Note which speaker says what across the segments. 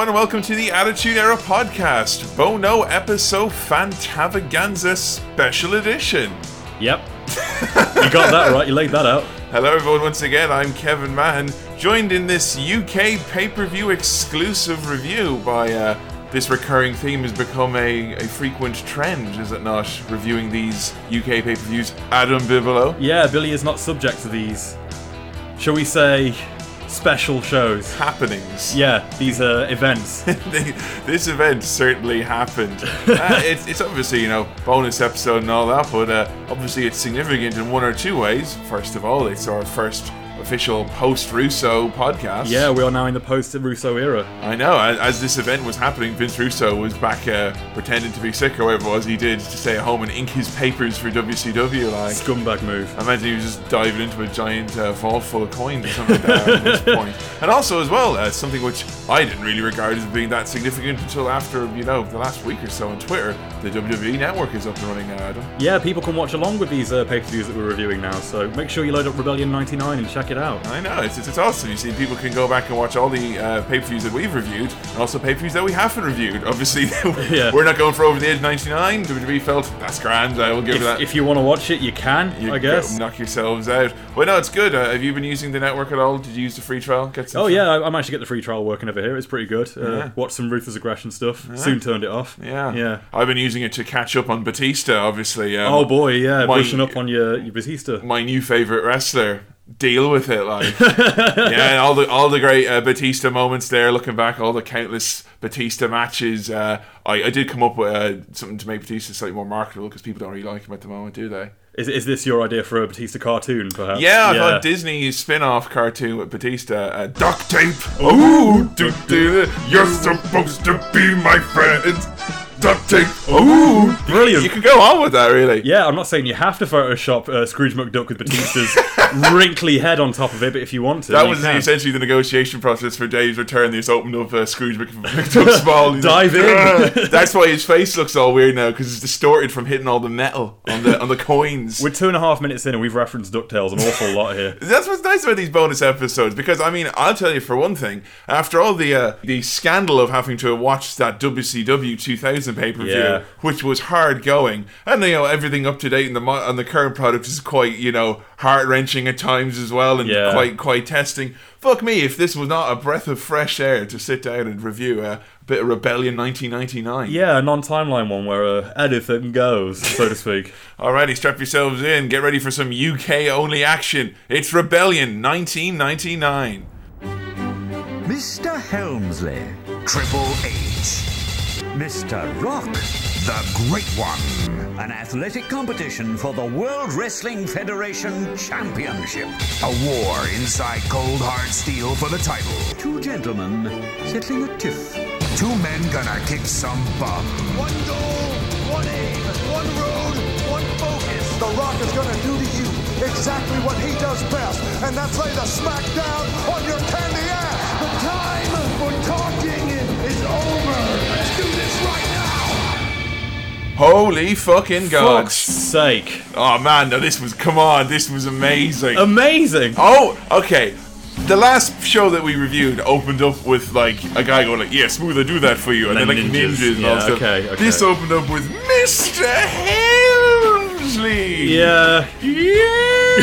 Speaker 1: Everyone, and welcome to the Attitude Era podcast, Bono episode Fantavaganza Special Edition.
Speaker 2: Yep. you got that right. You laid that out.
Speaker 1: Hello, everyone, once again, I'm Kevin Mahan, joined in this UK pay per view exclusive review by uh, this recurring theme has become a, a frequent trend, is it not? Reviewing these UK pay per views. Adam Bibolo.
Speaker 2: Yeah, Billy is not subject to these, shall we say, special shows.
Speaker 1: Happenings.
Speaker 2: Yeah, these uh, events.
Speaker 1: this event certainly happened. uh, it's, it's obviously, you know, bonus episode and all that, but uh, obviously it's significant in one or two ways. First of all, it's our first official post Russo podcast.
Speaker 2: Yeah, we are now in the post Russo era.
Speaker 1: I know. As this event was happening, Vince Russo was back uh, pretending to be sick or whatever it was he did to stay at home and ink his papers for WCW. Like
Speaker 2: scumbag move.
Speaker 1: I imagine he was just diving into a giant uh, vault full of coins or something like that at this point. And also, as well, uh, something which I didn't really regard as being that significant until after you know the last week or so on Twitter. The WWE Network is up and running now, Adam.
Speaker 2: Yeah, people can watch along with these uh, pay-per-views that we're reviewing now. So make sure you load up Rebellion '99 and check it out.
Speaker 1: I know it's, it's, it's awesome. You see, people can go back and watch all the uh, pay-per-views that we've reviewed, and also pay-per-views that we haven't reviewed. Obviously,
Speaker 2: yeah.
Speaker 1: we're not going for over the age of 99. WWE felt that's grand. I will give
Speaker 2: if,
Speaker 1: that.
Speaker 2: If you want to watch it, you can.
Speaker 1: You
Speaker 2: I guess
Speaker 1: knock yourselves out. Well, no, it's good. Uh, have you been using the network at all? Did you use the free trial?
Speaker 2: Get oh yeah, I, managed to get the free trial working over here. It's pretty good. Uh, yeah. Watch some ruthless aggression stuff. Yeah. Soon turned it off.
Speaker 1: Yeah,
Speaker 2: yeah.
Speaker 1: I've been using it to catch up on Batista. Obviously.
Speaker 2: Um, oh boy, yeah, my, brushing up on your, your Batista.
Speaker 1: My new favorite wrestler deal with it like. Yeah all the all the great uh, Batista moments there looking back all the countless Batista matches uh, I, I did come up with uh, something to make Batista slightly more marketable because people don't really like him at the moment do they?
Speaker 2: Is, is this your idea for a Batista cartoon perhaps?
Speaker 1: Yeah I yeah. thought Disney's spin-off cartoon with Batista uh, duct tape. Oh do, do, you're supposed to be my friend duct tape. Ooh,
Speaker 2: brilliant!
Speaker 1: You could go on with that, really.
Speaker 2: Yeah, I'm not saying you have to Photoshop uh, Scrooge McDuck with Batista's wrinkly head on top of it, but if you want to,
Speaker 1: that was essentially the negotiation process for Dave's return. They just opened up uh, Scrooge McDuck small.
Speaker 2: Dive like,
Speaker 1: in. That's why his face looks all weird now because it's distorted from hitting all the metal on the on the coins.
Speaker 2: We're two and a half minutes in, and we've referenced Ducktales an awful lot here.
Speaker 1: That's what's nice about these bonus episodes because I mean, I'll tell you for one thing, after all the uh, the scandal of having to watch that WCW 2000 pay per view, yeah. which was hard going, and you know everything up to date in the on the current product is quite you know heart wrenching at times as well, and yeah. quite quite testing. Fuck me if this was not a breath of fresh air to sit down and review a bit of Rebellion 1999.
Speaker 2: Yeah, a non-timeline one where uh, anything goes, so to speak.
Speaker 1: Alrighty, strap yourselves in. Get ready for some UK only action. It's Rebellion 1999.
Speaker 3: Mr. Helmsley, Triple H. Mr. Rock, the Great One. An athletic competition for the World Wrestling Federation Championship. A war inside cold hard steel for the title. Two gentlemen settling a tiff. Two men gonna kick some butt.
Speaker 4: One goal, one aim, one road, one focus.
Speaker 5: The Rock is gonna do to you exactly what he does best, and that's lay the smackdown on your candy ass.
Speaker 4: The time for talking is over.
Speaker 1: Holy fucking god!
Speaker 2: Fuck's sake!
Speaker 1: Oh man, no, this was come on, this was amazing.
Speaker 2: Amazing.
Speaker 1: Oh, okay. The last show that we reviewed opened up with like a guy going like, "Yeah, smooth, I do that for you," and, and then, like ninjas, ninjas and
Speaker 2: yeah,
Speaker 1: all stuff.
Speaker 2: Okay, okay.
Speaker 1: This opened up with Mr. Helmsley.
Speaker 2: Yeah.
Speaker 1: Yeah.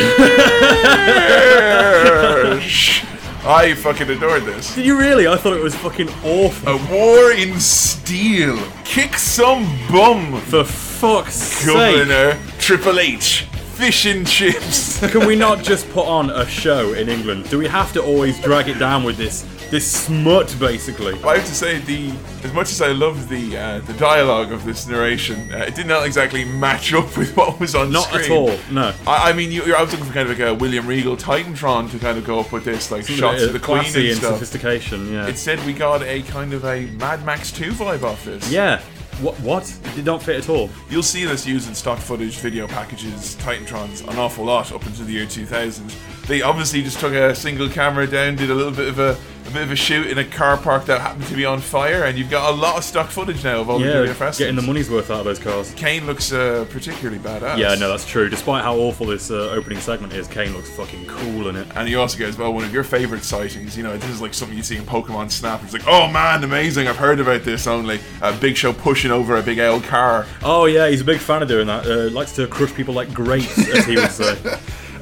Speaker 1: I fucking adored this.
Speaker 2: Did you really? I thought it was fucking awful.
Speaker 1: A war in steel. Kick some bum.
Speaker 2: For fuck's
Speaker 1: Governor sake. Triple H. Fish and chips.
Speaker 2: Can we not just put on a show in England? Do we have to always drag it down with this this smut, basically.
Speaker 1: I have to say, the as much as I love the uh, the dialogue of this narration, uh, it did not exactly match up with what was on
Speaker 2: not
Speaker 1: screen.
Speaker 2: Not at all. No.
Speaker 1: I, I mean, you, I was looking for kind of like a William Regal Titantron to kind of go up with this, like shots of the Queen and,
Speaker 2: and
Speaker 1: stuff.
Speaker 2: sophistication. Yeah.
Speaker 1: Instead, we got a kind of a Mad Max 2 vibe off this.
Speaker 2: Yeah. What? What? It did not fit at all.
Speaker 1: You'll see this used in stock footage, video packages, Titantrons an awful lot up into the year 2000. They obviously just took a single camera down, did a little bit of a, a bit of a shoot in a car park that happened to be on fire, and you've got a lot of stock footage now of all the
Speaker 2: Yeah,
Speaker 1: WWF wrestlers.
Speaker 2: getting the money's worth out of those cars.
Speaker 1: Kane looks uh, particularly badass.
Speaker 2: Yeah, no, that's true. Despite how awful this uh, opening segment is, Kane looks fucking cool in it.
Speaker 1: And you also get as well one of your favorite sightings. You know, this is like something you see in Pokemon Snap. It's like, oh man, amazing! I've heard about this only. A Big Show pushing over a big old car.
Speaker 2: Oh yeah, he's a big fan of doing that. Uh, likes to crush people like grapes, as he would say.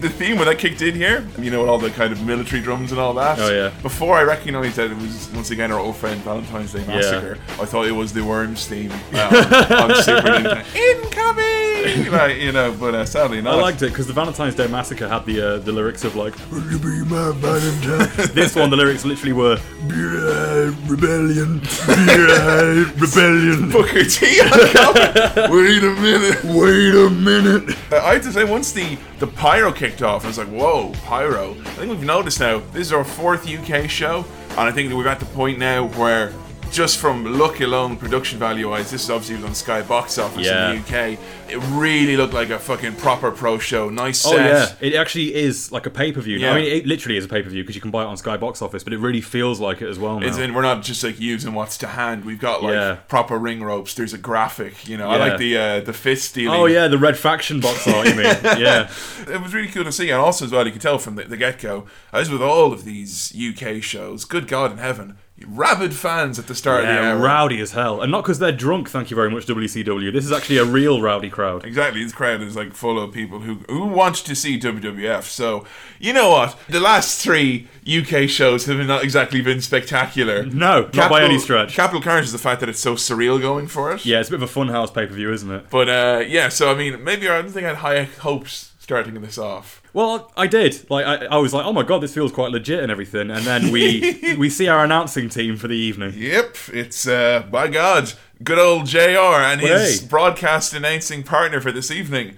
Speaker 1: The theme when that kicked in here, you know, with all the kind of military drums and all that.
Speaker 2: Oh, yeah.
Speaker 1: Before I recognised that it was once again our old friend Valentine's Day Massacre, I thought it was the Worms theme uh, on, on Super Nintendo. Incoming, like you know, but uh, sadly not.
Speaker 2: I liked it because the Valentine's Day Massacre had the uh, the lyrics of like
Speaker 1: Will you be my Valentine?
Speaker 2: this one. The lyrics literally were
Speaker 1: rebellion, rebellion. Booker T on comment. Wait a minute. Wait a minute. I have to say, once the the pyro kicked off, I was like, whoa, pyro. I think we've noticed now. This is our fourth UK show, and I think we're at the point now where. Just from look alone, production value wise, this is obviously on Sky Box Office
Speaker 2: Yeah.
Speaker 1: in the UK. It really looked like a fucking proper pro show. Nice set.
Speaker 2: Oh yeah, it actually is like a pay per view.
Speaker 1: Yeah.
Speaker 2: I mean, it literally is a pay per view because you can buy it on Sky Box Office, but it really feels like it as well now.
Speaker 1: It's in, we're not just like using what's to hand. We've got like
Speaker 2: Yeah.
Speaker 1: proper ring ropes. There's a graphic. You know, I like the uh, the fist dealing.
Speaker 2: oh yeah, the Red Faction box art. You mean? Yeah.
Speaker 1: it was really cool to see, and also as well, you could tell from the, the get go, as with all of these UK shows, good God in heaven, rabid fans at the start of the
Speaker 2: Yeah,
Speaker 1: hour.
Speaker 2: rowdy as hell, and not because they're drunk. Thank you very much, WCW. This is actually a real rowdy crowd.
Speaker 1: Exactly, this crowd is like full of people who who want to see WWF. So you know what? The last three UK shows have not exactly been spectacular.
Speaker 2: No, not by any stretch.
Speaker 1: Capital Carnage is the fact that it's so surreal going for it.
Speaker 2: Yeah, it's a bit of a funhouse pay per view, isn't it?
Speaker 1: But uh, yeah, so I mean, maybe I don't think I had high hopes starting this off.
Speaker 2: Well, I did. Like, I, I was like, oh my god, this feels quite legit and everything. And then we we see our announcing team for the evening.
Speaker 1: Yep, it's uh, by God, good old Jr. and his
Speaker 2: Hey.
Speaker 1: broadcast announcing partner for this evening,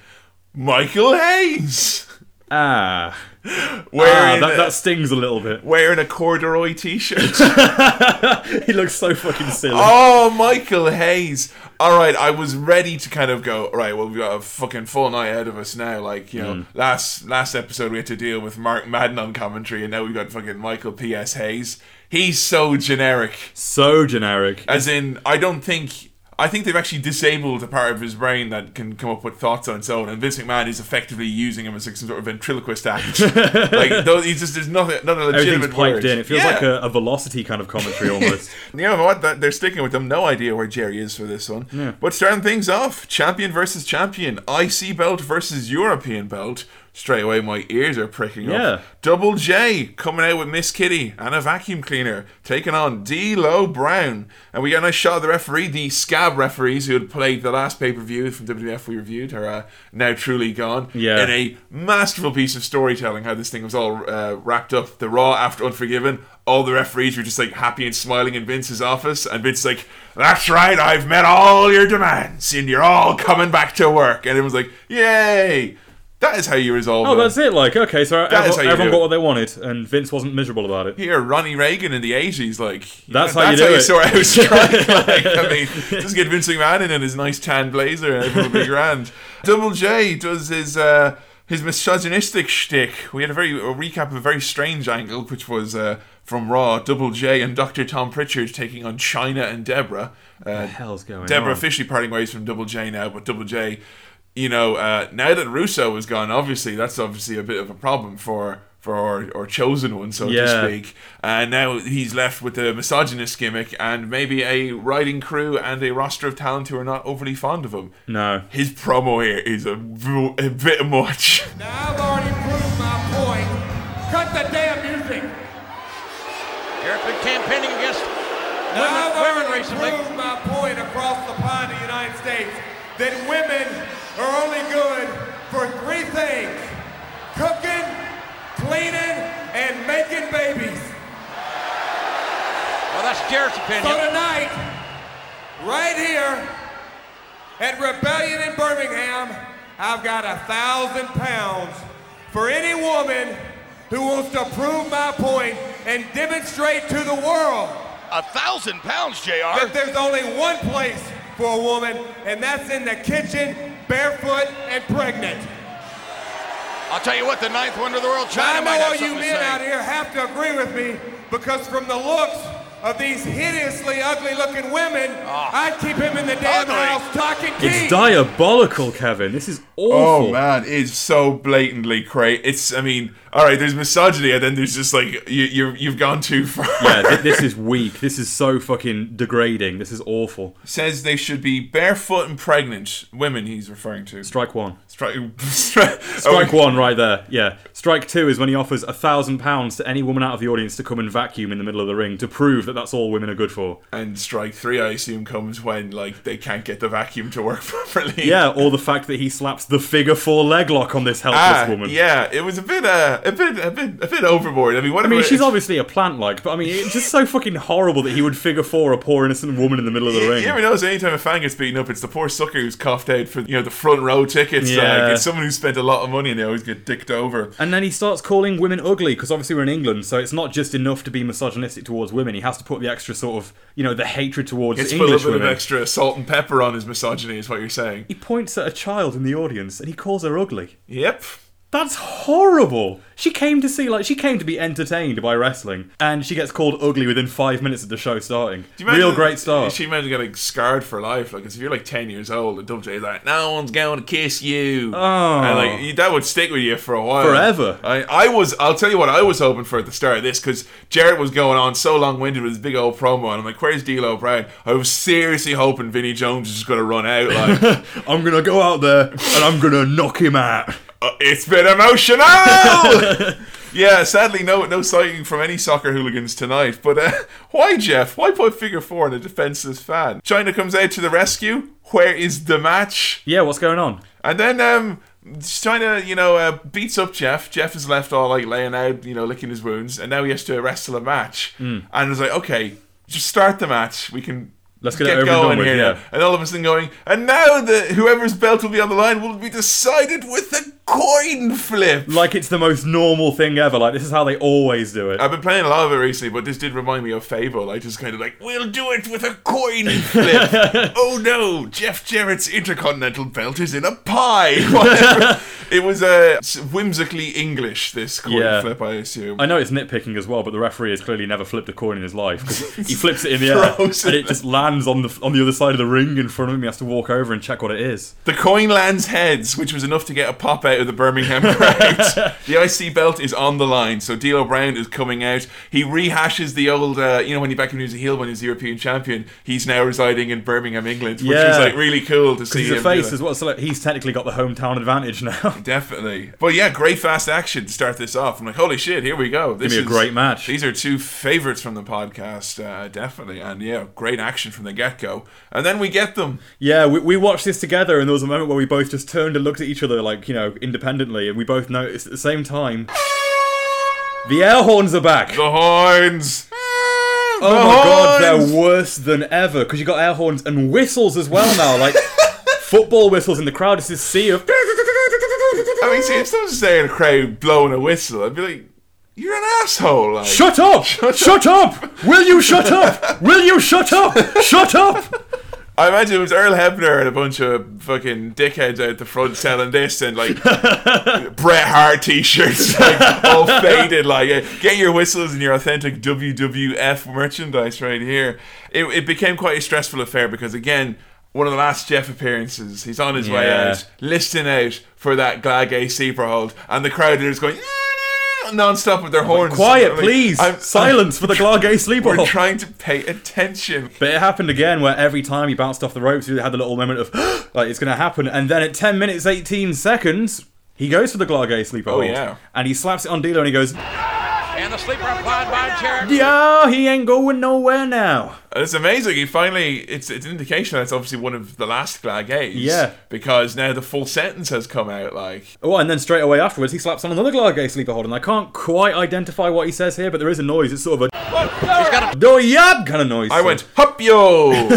Speaker 1: Michael Hayes,
Speaker 2: Ah,
Speaker 1: wearing
Speaker 2: ah that,
Speaker 1: a,
Speaker 2: that stings a little bit.
Speaker 1: wearing a corduroy t-shirt.
Speaker 2: He looks so fucking silly.
Speaker 1: oh, Michael Hayes. All right, I was ready to kind of go. Right, well, we've got a fucking full night ahead of us now. Like you know,
Speaker 2: Hmm.
Speaker 1: last last episode we had to deal with Mark Madden on commentary, and now we've got fucking Michael P.S. Hayes. He's so generic.
Speaker 2: So generic.
Speaker 1: As in, I don't think. I think they've actually disabled a part of his brain that can come up with thoughts on its own, and Vince McMahon is effectively using him as like some sort of ventriloquist act. like, though, he's just there's nothing, not a legitimate
Speaker 2: piped
Speaker 1: word.
Speaker 2: in. It feels
Speaker 1: Yeah.
Speaker 2: like a, a velocity kind of commentary almost.
Speaker 1: You know what? That they're sticking with them. No idea where Jerry is for this one. Yeah. But starting things off, champion versus champion, IC belt versus European belt. Straight away, my ears are pricking
Speaker 2: Yeah.
Speaker 1: up. Double J coming out with Miss Kitty and a vacuum cleaner, taking on D'Lo Brown, and we get a nice shot of the referee. The scab referees who had played the last pay per view from WWF we reviewed are uh, now truly gone.
Speaker 2: Yeah.
Speaker 1: In a masterful piece of storytelling, how this thing was all uh, wrapped up. The Raw after Unforgiven, all the referees were just like happy and smiling in Vince's office, and Vince's like, "That's right, I've met all your demands, and you're all coming back to work." And it was like, "Yay!" That is how you resolve it.
Speaker 2: oh,
Speaker 1: it.
Speaker 2: that's it. Like, okay, so
Speaker 1: is
Speaker 2: everyone,
Speaker 1: you
Speaker 2: got what they wanted, and Vince wasn't miserable about it.
Speaker 1: Here, Ronnie Reagan in the eighties, like
Speaker 2: That's
Speaker 1: know,
Speaker 2: how you
Speaker 1: that's
Speaker 2: do
Speaker 1: how you sort out strike. like, I mean, just get Vince McMahon in in his nice tan blazer and everyone will be grand. Double J does his uh, his misogynistic shtick. We had a very a recap of a very strange angle, which was uh, from Raw. Double J and Dr. Tom Prichard taking on Chyna and Deborah. Uh,
Speaker 2: the hell's going
Speaker 1: Deborah
Speaker 2: on?
Speaker 1: officially parting ways from Double J now, but Double J, you know, uh, now that Russo is gone, obviously that's obviously a bit of a problem for for our, our chosen one, so
Speaker 2: Yeah.
Speaker 1: to speak. And now he's left with the misogynist gimmick and maybe a writing crew and a roster of talent who are not overly fond of him.
Speaker 2: No.
Speaker 1: His promo here is a bit much.
Speaker 4: Now I've already proved my point. Cut the damn music.
Speaker 6: Eric been campaigning against
Speaker 4: Now I've
Speaker 6: women, women
Speaker 4: already
Speaker 6: recently.
Speaker 4: proved my point across the pond in the United States that women are only good for three things cooking, cleaning, and making babies.
Speaker 6: Well, that's Jarrett's
Speaker 4: So tonight, right here at Rebellion in Birmingham, I've got a thousand pounds for any woman who wants to prove my point and demonstrate to the world
Speaker 7: A thousand pounds, JR.
Speaker 4: that there's only one place for a woman, and that's in the kitchen, barefoot and pregnant.
Speaker 7: I'll tell you what, the ninth wonder of the world,
Speaker 4: I
Speaker 7: Chyna, might
Speaker 4: know all you
Speaker 7: something
Speaker 4: men out here have to agree with me because from the looks of these hideously ugly looking women, ah. I'd keep him in the damn
Speaker 7: Ugly.
Speaker 4: house talking
Speaker 2: It's
Speaker 4: tea.
Speaker 2: diabolical, Kevin. This is Oh, awful.
Speaker 1: Oh man, it's so blatantly crazy. It's, I mean, all right, there's misogyny, and then there's just like you, you you've gone too far.
Speaker 2: Yeah, th- this is weak. This is so fucking degrading. This is awful.
Speaker 1: Says they should be barefoot and pregnant women. He's referring to.
Speaker 2: Strike one.
Speaker 1: Strike, strike,
Speaker 2: Strike one right there. Yeah. Strike two is when he offers a thousand pounds to any woman out of the audience to come and vacuum in the middle of the ring to prove that that's all women are good for.
Speaker 1: And strike three, I assume, comes when like they can't get the vacuum to work properly.
Speaker 2: Yeah, or the fact that he slaps the figure four leg lock on this helpless
Speaker 1: Ah,
Speaker 2: woman.
Speaker 1: yeah, it was a bit, uh, a bit, a bit, a bit overboard. I mean, what
Speaker 2: I mean, she's obviously a plant like, but I mean, it's just so fucking horrible that he would figure four a poor innocent woman in the middle of the ring.
Speaker 1: You
Speaker 2: ring.
Speaker 1: ever notice anytime a fan gets beaten up, it's the poor sucker who's coughed out for you know the front row tickets.
Speaker 2: Yeah.
Speaker 1: Like, it's someone who spent a lot of money and they always get dicked over.
Speaker 2: And then he starts calling women ugly because obviously we're in England, so it's not just enough to be misogynistic towards women. He has to put the extra sort of, you know, the hatred towards
Speaker 1: It's put a little bit
Speaker 2: women.
Speaker 1: of extra salt and pepper on his misogyny, is what you're saying.
Speaker 2: He points at a child in the audience and he calls her ugly.
Speaker 1: Yep.
Speaker 2: That's horrible. She came to see, like, she came to be entertained by wrestling, and she gets called ugly within five minutes of the show starting. Real great start.
Speaker 1: She might get like scarred for life. Like, if you're like ten years old, and WJ's like, "No one's going to kiss you,"
Speaker 2: Oh.
Speaker 1: and like you- that would stick with you for a while,
Speaker 2: Forever.
Speaker 1: I, I was. I'll tell you what I was hoping for at the start of this because Jarrett was going on so long winded with his big old promo, and I'm like, "Where's D'Lo Brown?" I was seriously hoping Vinnie Jones is just going to run out. Like,
Speaker 2: I'm gonna go out there and I'm gonna knock him out.
Speaker 1: Uh, it's been emotional. yeah, sadly, no no sighting from any soccer hooligans tonight. But uh, why, Jeff? Why put figure four on a defenseless fan? Chyna comes out to the rescue. Where is the match?
Speaker 2: Yeah, what's going on?
Speaker 1: And then um, Chyna, you know, uh, beats up Jeff. Jeff is left all like laying out, you know, licking his wounds, and now he has to wrestle a match.
Speaker 2: Hmm.
Speaker 1: And it's like, okay, just start the match. We can.
Speaker 2: Let's get it over and done with,
Speaker 1: here
Speaker 2: yeah.
Speaker 1: And all of a sudden going, and now the whoever's belt will be on the line will be decided with a coin flip.
Speaker 2: Like it's the most normal thing ever. Like this is how they always do it.
Speaker 1: I've been playing a lot of it recently, but this did remind me of Fable. I just kind of like, we'll do it with a coin flip. oh no, Jeff Jarrett's Intercontinental belt is in a pie. It was uh, whimsically English, this coin
Speaker 2: Yeah.
Speaker 1: flip, I assume.
Speaker 2: I know it's nitpicking as well, but the referee has clearly never flipped a coin in his life he flips it in the air and
Speaker 1: it.
Speaker 2: it just lands on the on the other side of the ring in front of him. He has to walk over and check what it is.
Speaker 1: The coin lands heads, which was enough to get a pop out of the Birmingham crowd. the IC belt is on the line, so D'Lo Brown is coming out. He rehashes the old, uh, you know, when he back when he was a heel when he was the European champion. He's now residing in Birmingham, England, which
Speaker 2: Yeah.
Speaker 1: like really cool to see.
Speaker 2: He's a face as well, so like, he's technically got the hometown advantage now.
Speaker 1: Definitely. But yeah, great fast action to start this off. I'm like, holy shit, here we go. This
Speaker 2: be a
Speaker 1: is-
Speaker 2: great match.
Speaker 1: These are two favorites from the podcast, uh, definitely. And yeah, great action from the get go. And then we get them.
Speaker 2: yeah, we, we watched this together, and there was a moment where we both just turned and looked at each other, like you know, independently, and we both noticed at the same time. The air horns are back.
Speaker 1: The horns. Ah.
Speaker 2: Oh my god, they're worse than ever because you got air horns and whistles as well now, like football whistles in the crowd. It's this sea of.
Speaker 1: I mean, see, if someone's saying a crowd blowing a whistle, I'd be like, you're an asshole. Like,
Speaker 2: Shut up! Shut, up! Will you shut up? Will you shut up? Shut up!
Speaker 1: I imagine it was Earl Hebner and a bunch of fucking dickheads out the front selling this and like Bret Hart t-shirts, like all faded. Like, uh, get your whistles and your authentic WWF merchandise right here. It, it became quite a stressful affair because again. One of the last Jeff appearances, he's on his way out, listing out for that Glagay sleeper hold, and the crowd just going non-stop with their horns.
Speaker 2: Quiet,
Speaker 1: Like,
Speaker 2: please.
Speaker 1: I'm-
Speaker 2: Silence for the Glargay sleeper.
Speaker 1: We're trying to pay attention.
Speaker 2: But it happened again where every time he bounced off the ropes, he had the little moment of, like, it's going to happen. And then at 10 minutes, 18 seconds, he goes for the Glargay sleeper
Speaker 1: Oh,
Speaker 2: hold.
Speaker 1: yeah.
Speaker 2: And he slaps it on D'Lo and he goes,
Speaker 6: And the sleeper applied by Jarrett.
Speaker 2: Yeah, he ain't going nowhere now.
Speaker 1: And It's amazing. He finally, it's it's an indication that's obviously one of the last Glagays.
Speaker 2: Yeah.
Speaker 1: Because now the full sentence has come out. Like,
Speaker 2: Oh, and then straight away afterwards, he slaps on another Glargay sleeper hold. And I can't quite identify what he says here, but there is a noise. It's sort of a
Speaker 6: He's got a
Speaker 2: do yab kind of noise.
Speaker 1: I went hup yo,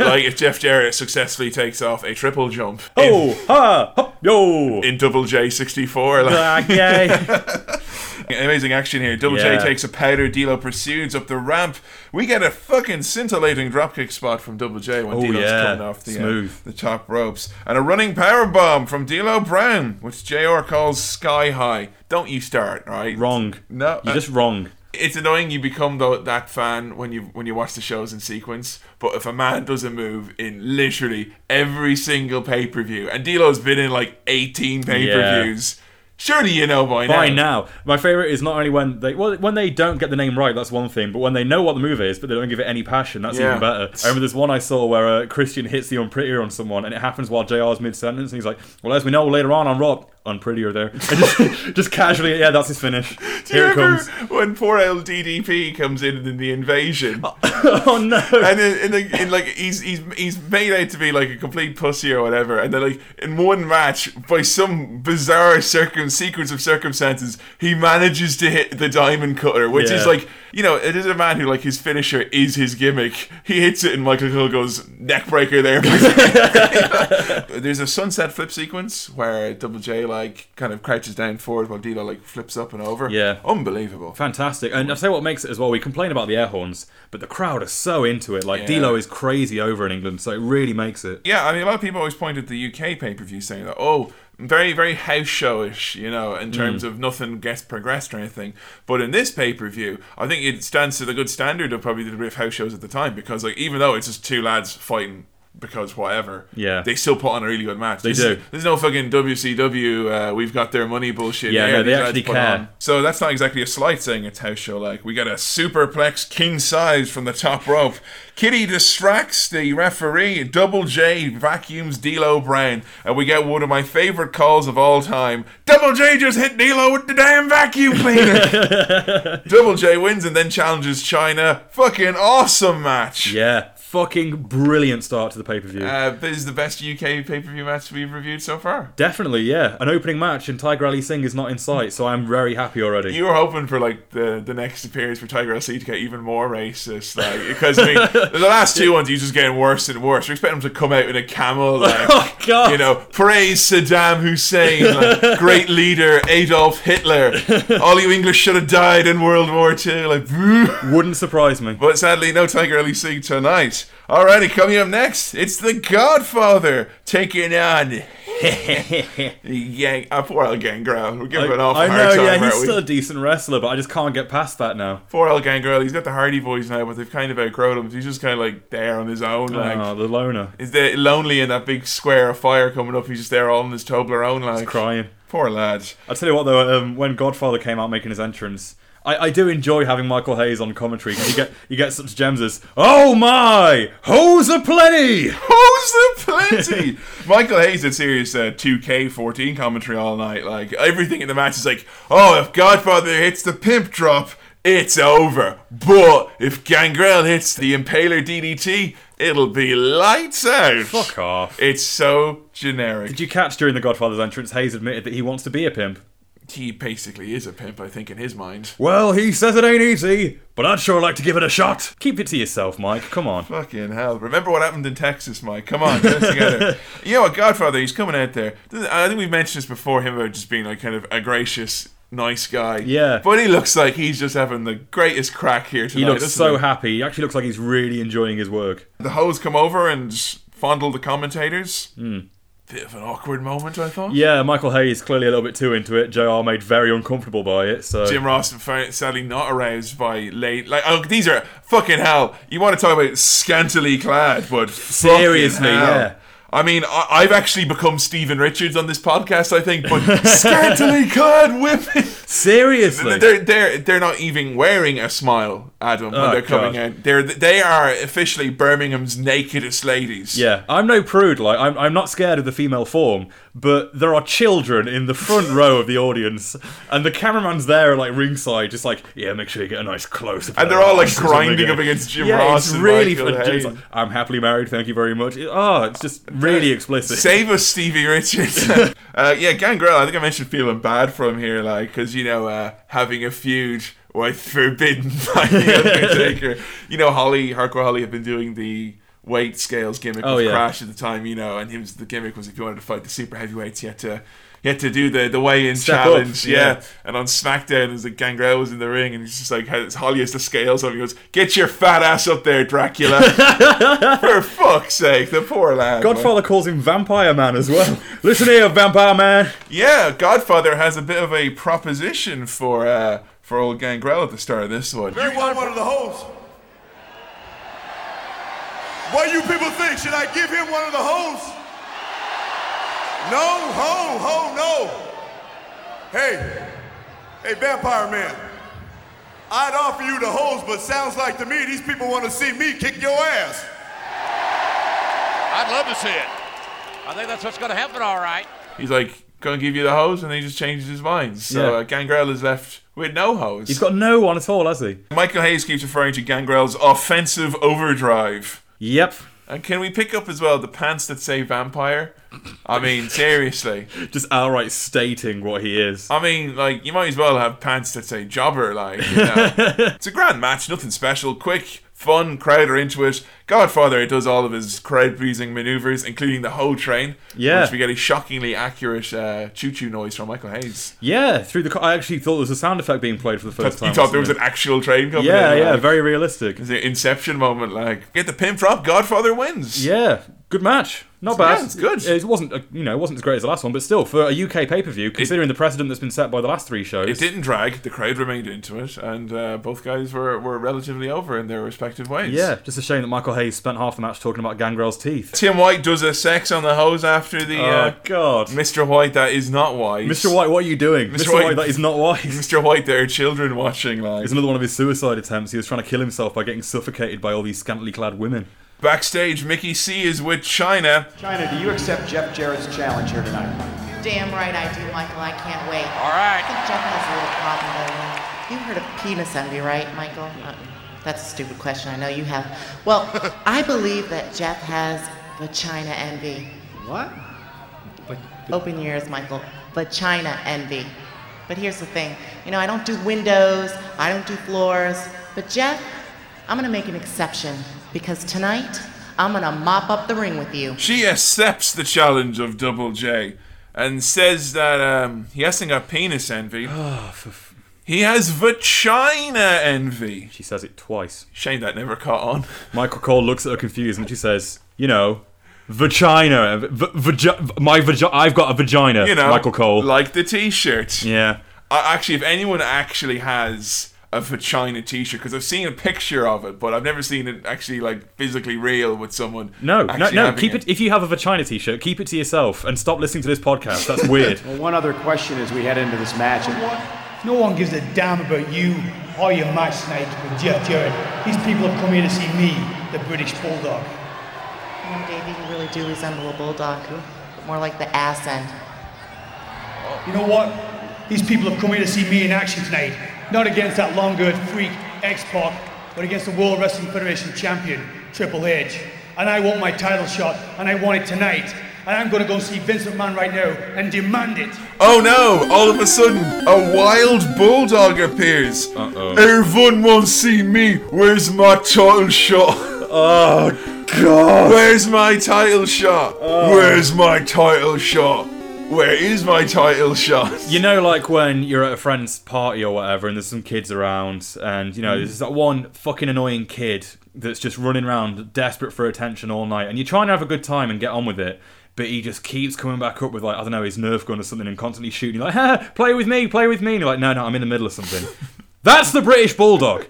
Speaker 1: like if Jeff Jarrett successfully takes off a triple jump. in-
Speaker 2: oh, ha, hop, yo.
Speaker 1: In, double J sixty four, like, ah,
Speaker 2: Glargay.
Speaker 1: Amazing action here. Double J takes a powder. D'Lo pursues up the ramp. We get a fucking scintillating dropkick spot from Double J when
Speaker 2: Oh,
Speaker 1: D'Lo's
Speaker 2: yeah.
Speaker 1: coming off the uh, the top ropes, and a running power bomb from D'Lo Brown, which Jr. calls sky high. Don't you start, right?
Speaker 2: Wrong.
Speaker 1: No,
Speaker 2: You're
Speaker 1: uh,
Speaker 2: just wrong.
Speaker 1: it's annoying you become tho- that fan when you when you watch the shows in sequence. But if a man does a move in literally every single pay per view, and D'Lo's been in like eighteen pay per views, surely you know by, now.
Speaker 2: By
Speaker 1: now.
Speaker 2: my favorite is not only when they well when they don't get the name right, that's one thing, but when they know what the movie is, but they don't give it any passion, that's
Speaker 1: Yeah.
Speaker 2: even better. I remember there's one I saw where uh, Christian hits the unprettier on someone, and it happens while JR's mid sentence, and he's like, "Well, as we know later on on Raw, unprettier there," and just, just casually, yeah, that's his finish.
Speaker 1: Do you
Speaker 2: Here it comes.
Speaker 1: when poor LDDP comes in in the invasion?
Speaker 2: oh no!
Speaker 1: and in, in, in like he's he's he's made out to be like a complete pussy or whatever, and then like in one match by some bizarre circum sequence of circumstances, he manages to hit the diamond cutter, which is like you know it is a man who like his finisher is his gimmick. He hits it, and Michael Cole goes neckbreaker there. There's a sunset flip sequence where Double J like kind of crouches down forward while D'Lo like flips up and over.
Speaker 2: Yeah.
Speaker 1: unbelievable.
Speaker 2: Fantastic. And I'll tell what makes it as well. We complain about the air horns, but the crowd are so into it. Like,
Speaker 1: Yeah.
Speaker 2: D'Lo is crazy over in England, so it really makes it.
Speaker 1: Yeah, I mean, a lot of people always point at the UK pay per view saying that, oh, very, very house showish, you know, in terms mm. of nothing gets progressed or anything. But in this pay per view, I think it stands to the good standard of probably the degree of house shows at the time because, like, even though it's just two lads fighting because whatever,
Speaker 2: Yeah.
Speaker 1: they still put on a really good match.
Speaker 2: They
Speaker 1: This
Speaker 2: do.
Speaker 1: is- there's no fucking WCW. Uh, we've got their money bullshit.
Speaker 2: Yeah, no, they actually care.
Speaker 1: on. So that's not exactly a slight saying it's house show like. We got a superplex king size from the top rope. Kitty distracts the referee. Double J vacuums D'Lo Brown, and we get one of my favorite calls of all time. Double J just hit D'Lo with the damn vacuum cleaner. Double J wins and then challenges Chyna. Fucking awesome match.
Speaker 2: Yeah. Fucking brilliant start to the pay per view.
Speaker 1: Uh, this is the best UK pay per view match we've reviewed so far.
Speaker 2: Definitely, yeah. An opening match and Tiger Ali Singh is not in sight, so I'm very happy already.
Speaker 1: You were hoping for like the the next appearance for Tiger LC to get even more racist, like because I mean the last two ones he's just getting worse and worse. You're expecting him to come out in a camel, like
Speaker 2: Oh, God.
Speaker 1: you know, praise Saddam Hussein, like, great leader Adolf Hitler. All you English should have died in World War Two, like.
Speaker 2: Wouldn't surprise me.
Speaker 1: But sadly, no Tiger Ali Singh tonight. Alrighty, coming up next, it's the Godfather taking on. Gang, uh, poor El Gangrel. We're giving an awful
Speaker 2: I know,
Speaker 1: time,
Speaker 2: yeah, he's
Speaker 1: we?
Speaker 2: still a decent wrestler, but I just can't get past that now.
Speaker 1: Poor El Gangrel, he's got the Hardy voice now, but they've kind of outgrown him. He's just kind of like there on his own. Like,
Speaker 2: oh, the loner.
Speaker 1: is there lonely in that big square of fire coming up? He's just there all on his Toblerone, like
Speaker 2: Crying.
Speaker 1: poor lad.
Speaker 2: I'll tell you what though, um, when Godfather came out making his entrance, I, I do enjoy having Michael Hayes on commentary because you get you get such gems as Oh my, hose plenty,
Speaker 1: Who's the plenty? Michael Hayes did serious uh, 2K14 commentary all night. Like everything in the match is like, oh, if Godfather hits the pimp drop, it's over. But if Gangrel hits the Impaler DDT, it'll be lights out.
Speaker 2: Fuck off.
Speaker 1: It's so generic.
Speaker 2: Did you catch during the Godfather's entrance, Hayes admitted that he wants to be a pimp?
Speaker 1: He basically is a pimp, I think, in his mind.
Speaker 2: Well, he says it ain't easy, but I'd sure like to give it a shot. Keep it to yourself, Mike. Come on.
Speaker 1: Fucking hell. Remember what happened in Texas, Mike. Come on, get it together. you know what, Godfather, he's coming out there. I think we've mentioned this before, him about just being like kind of a gracious, nice guy.
Speaker 2: Yeah.
Speaker 1: But he looks like he's just having the greatest crack here tonight.
Speaker 2: He looks
Speaker 1: doesn't
Speaker 2: so
Speaker 1: he?
Speaker 2: happy. He actually looks like he's really enjoying his work.
Speaker 1: The hoes come over and fondle the commentators.
Speaker 2: Hmm.
Speaker 1: Bit of an awkward moment, I thought.
Speaker 2: Yeah, Michael Hayes clearly a little bit too into it. JR made very uncomfortable by it. So
Speaker 1: Jim Ross sadly not aroused by late. Like, oh, these are fucking hell. You want to talk about scantily clad, but
Speaker 2: Seriously, yeah.
Speaker 1: I mean, I- I've actually become Stephen Richards on this podcast, I think, but scantily clad women.
Speaker 2: Seriously,
Speaker 1: They're they're they're not even wearing a smile, Adam, when
Speaker 2: Oh,
Speaker 1: they're coming
Speaker 2: God.
Speaker 1: out. They're they are officially Birmingham's nakedest ladies.
Speaker 2: Yeah, I'm no prude. Like, I'm, I'm not scared of the female form, but there are children in the front row of the audience, and the cameraman's there, like ringside, just like, yeah, make sure you get a nice close. up.
Speaker 1: And they're all, like,
Speaker 2: Arse or something,
Speaker 1: grinding up against Jim
Speaker 2: yeah,
Speaker 1: Ross
Speaker 2: It's really fun. Like, I'm happily married, thank you very much. Oh, it's just really explicit.
Speaker 1: Save us, Stevie Richards. uh, yeah, Gangrel. I think I mentioned feeling bad for him here, like because you know uh, having a feud with Forbidden by the Undertaker. you know, Holly Hardcore Holly had been doing the weight scales gimmick
Speaker 2: Oh,
Speaker 1: with
Speaker 2: yeah.
Speaker 1: Crash at the time. You know, and his the gimmick was if you wanted to fight the super heavyweights, you had to he had to do the the weigh in
Speaker 2: Step up,
Speaker 1: challenge. yeah.
Speaker 2: yeah.
Speaker 1: and on SmackDown, it was like Gangrel was in the ring, and he's just like has, Holly has the scales on. He goes, "Get your fat ass up there, Dracula!" For fuck's sake, the poor lad. man.
Speaker 2: Godfather calls him Vampire Man as well. Listen here, Vampire Man.
Speaker 1: Yeah, Godfather has a bit of a proposition for uh, for old Gangrel at the start of this one.
Speaker 5: You want one of the hoes? What do you people think? Should I give him one of the hoes? No, ho, ho, no. Hey, hey, vampire man. I'd offer you the hoes, but sounds like to me these people want to see me kick your ass.
Speaker 6: I'd love to see it. I think that's what's going to happen, all right.
Speaker 1: He's like, "Gonna give you the hoes," and he just changes his mind. So
Speaker 2: Yeah.
Speaker 1: uh, Gangrel is left with no hoes.
Speaker 2: He's got no one at all, has he?
Speaker 1: Michael Hayes keeps referring to Gangrel's offensive overdrive.
Speaker 2: Yep.
Speaker 1: And can we pick up as well the pants that say vampire? I mean, seriously.
Speaker 2: Just outright stating what he is.
Speaker 1: I mean, like, you might as well have pants that say jobber, like, you know. it's a grand match, nothing special. Quick, fun, crowd are into it. Godfather does all of his crowd pleasing maneuvers, including the whole train.
Speaker 2: Yeah.
Speaker 1: Which we get a shockingly accurate uh, choo choo noise from Michael Hayes.
Speaker 2: Yeah, through the. Co- I actually thought there was a sound effect being played for the first
Speaker 1: You
Speaker 2: time.
Speaker 1: You thought there was
Speaker 2: wasn't
Speaker 1: an actual train coming?
Speaker 2: Yeah,
Speaker 1: in.
Speaker 2: yeah,
Speaker 1: like,
Speaker 2: very realistic.
Speaker 1: It's an Inception moment, like, get the pin drop, Godfather wins.
Speaker 2: Yeah, good match. Not
Speaker 1: Yeah,
Speaker 2: bad.
Speaker 1: it's good.
Speaker 2: It wasn't, uh, you know, it wasn't as great as the last one, but still, for a UK pay per view, considering the precedent that's been set by the last three shows.
Speaker 1: It didn't drag. The crowd remained into it, and uh, both guys were, were relatively over in their respective ways.
Speaker 2: Yeah, just a shame that Michael Hayes spent half the match talking about Gangrel's teeth.
Speaker 1: Tim White does a sex on the hoes after the
Speaker 2: Oh
Speaker 1: uh,
Speaker 2: God,
Speaker 1: Mr. White. That is not wise.
Speaker 2: Mr. White, what are you doing, Mr.
Speaker 1: White-
Speaker 2: White? That is not wise.
Speaker 1: Mr. White, there are children watching. Like
Speaker 2: It's another one of his suicide attempts. He was trying to kill himself by getting suffocated by all these scantily clad women.
Speaker 1: Backstage, Mickey C is with Chyna.
Speaker 8: Chyna, do you accept Jeff Jarrett's challenge here tonight?
Speaker 9: Damn right I do, Michael. I can't wait.
Speaker 6: All right.
Speaker 9: I think Jeff has a little problem though. You heard of penis envy, right, Michael? Uh, that's a stupid question. I know you have. Well, I believe that Jeff has vagina envy.
Speaker 8: What?
Speaker 9: Open your ears, Michael. Vagina envy. But here's the thing. You know, I don't do windows. I don't do floors. But Jeff, I'm gonna make an exception because tonight I'm gonna mop up the ring with you.
Speaker 1: She accepts the challenge of Double J and says that um, he hasn't got penis envy. he has vagina envy.
Speaker 2: She says it twice.
Speaker 1: Shame that never caught on.
Speaker 2: Michael Cole looks at her confused and she says, "You know, vagina. V- vagi- my vagi- I've got a vagina."
Speaker 1: You know,
Speaker 2: Michael Cole.
Speaker 1: like the T-shirt.
Speaker 2: yeah.
Speaker 1: Uh, actually, if anyone actually has a vagina T-shirt, because I've seen a picture of it, but I've never seen it actually like physically real with someone.
Speaker 2: No, no, no. Keep it. If you have a vagina T-shirt, keep it to yourself and stop listening to this podcast. That's weird.
Speaker 8: Well, one other question as we head into this match.
Speaker 10: No one gives a damn about you or your match tonight with Jeff Jarrett. These people have come here to see me, the British Bulldog.
Speaker 9: You know, Davey, you really do resemble a bulldog, but more like the ass end.
Speaker 10: You know what? These people have come here to see me in action tonight. Not against that long-haired freak, X-Pac, but against the World Wrestling Federation champion, Triple H. And I want my title shot, and I want it tonight. And I'm gonna go see Vince McMahon right now and demand it.
Speaker 1: Oh no! All of a sudden, a wild bulldog appears.
Speaker 2: Uh-oh.
Speaker 1: Everyone wants to see me. Where's my title shot?
Speaker 2: oh God.
Speaker 1: Where's my title shot? Oh. Where's my title shot? Where is my title shot?
Speaker 2: You know, like when you're at a friend's party or whatever, and there's some kids around, and you know, hmm. there's that one fucking annoying kid that's just running around desperate for attention all night, and you're trying to have a good time and get on with it, but he just keeps coming back up with like I don't know his Nerf gun or something, and constantly shooting. You're like, ha, play with me, play with me. And you're like, no, no, I'm in the middle of something. That's the British Bulldog.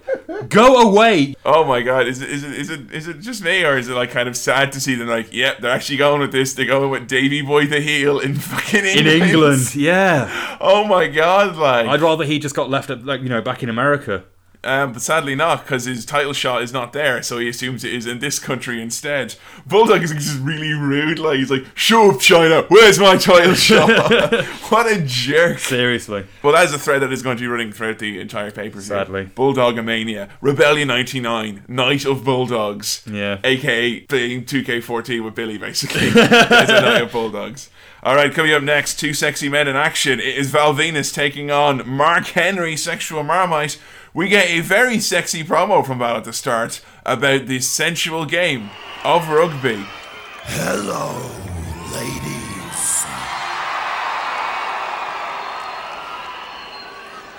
Speaker 2: Go away.
Speaker 1: Oh my god, is it is it is it is it just me or is it like kind of sad to see them like, yep, they're actually going with this. They're going with Davey Boy the heel in fucking
Speaker 2: In
Speaker 1: England.
Speaker 2: England, yeah.
Speaker 1: Oh my god, like
Speaker 2: I'd rather he just got left at like you know back in America.
Speaker 1: Um, but sadly not, because his title shot is not there, so he assumes it is in this country instead. Bulldog is just really rude, like he's like, "Show up, Chyna, where's my title shot?" what a jerk!
Speaker 2: Seriously.
Speaker 1: Well, that is a thread that is going to be running throughout the entire paper.
Speaker 2: Sadly.
Speaker 1: Bulldog Bulldogomania, Rebellion '99, Night of Bulldogs,
Speaker 2: Yeah.
Speaker 1: aka playing 2K14 with Billy, basically. it's a night of Bulldogs. All right, coming up next, two sexy men in action. It is Val Venis taking on Mark Henry, Sexual Marmite we get a very sexy promo from Val at the start about the sensual game of rugby.
Speaker 5: Hello, ladies.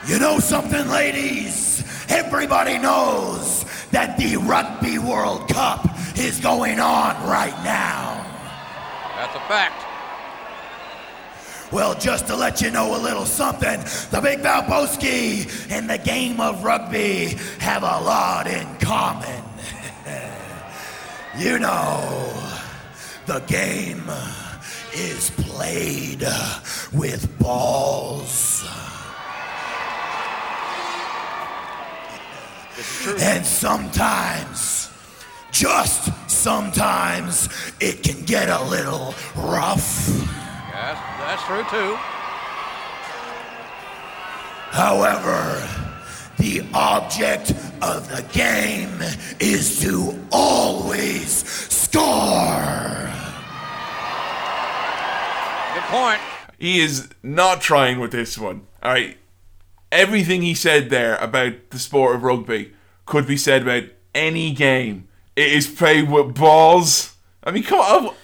Speaker 11: You know something, ladies? Everybody knows that the Rugby World Cup is going on right now.
Speaker 6: That's a fact.
Speaker 11: Well, just to let you know a little something, the Big Valbowski and the game of rugby have a lot in common. you know, the game is played with balls. And sometimes, just sometimes, it can get a little rough.
Speaker 6: Yes, that's true too.
Speaker 11: However, the object of the game is to always score.
Speaker 6: Good point.
Speaker 1: He is not trying with this one. All right. Everything he said there about the sport of rugby could be said about any game. It is played with balls. I mean, come on.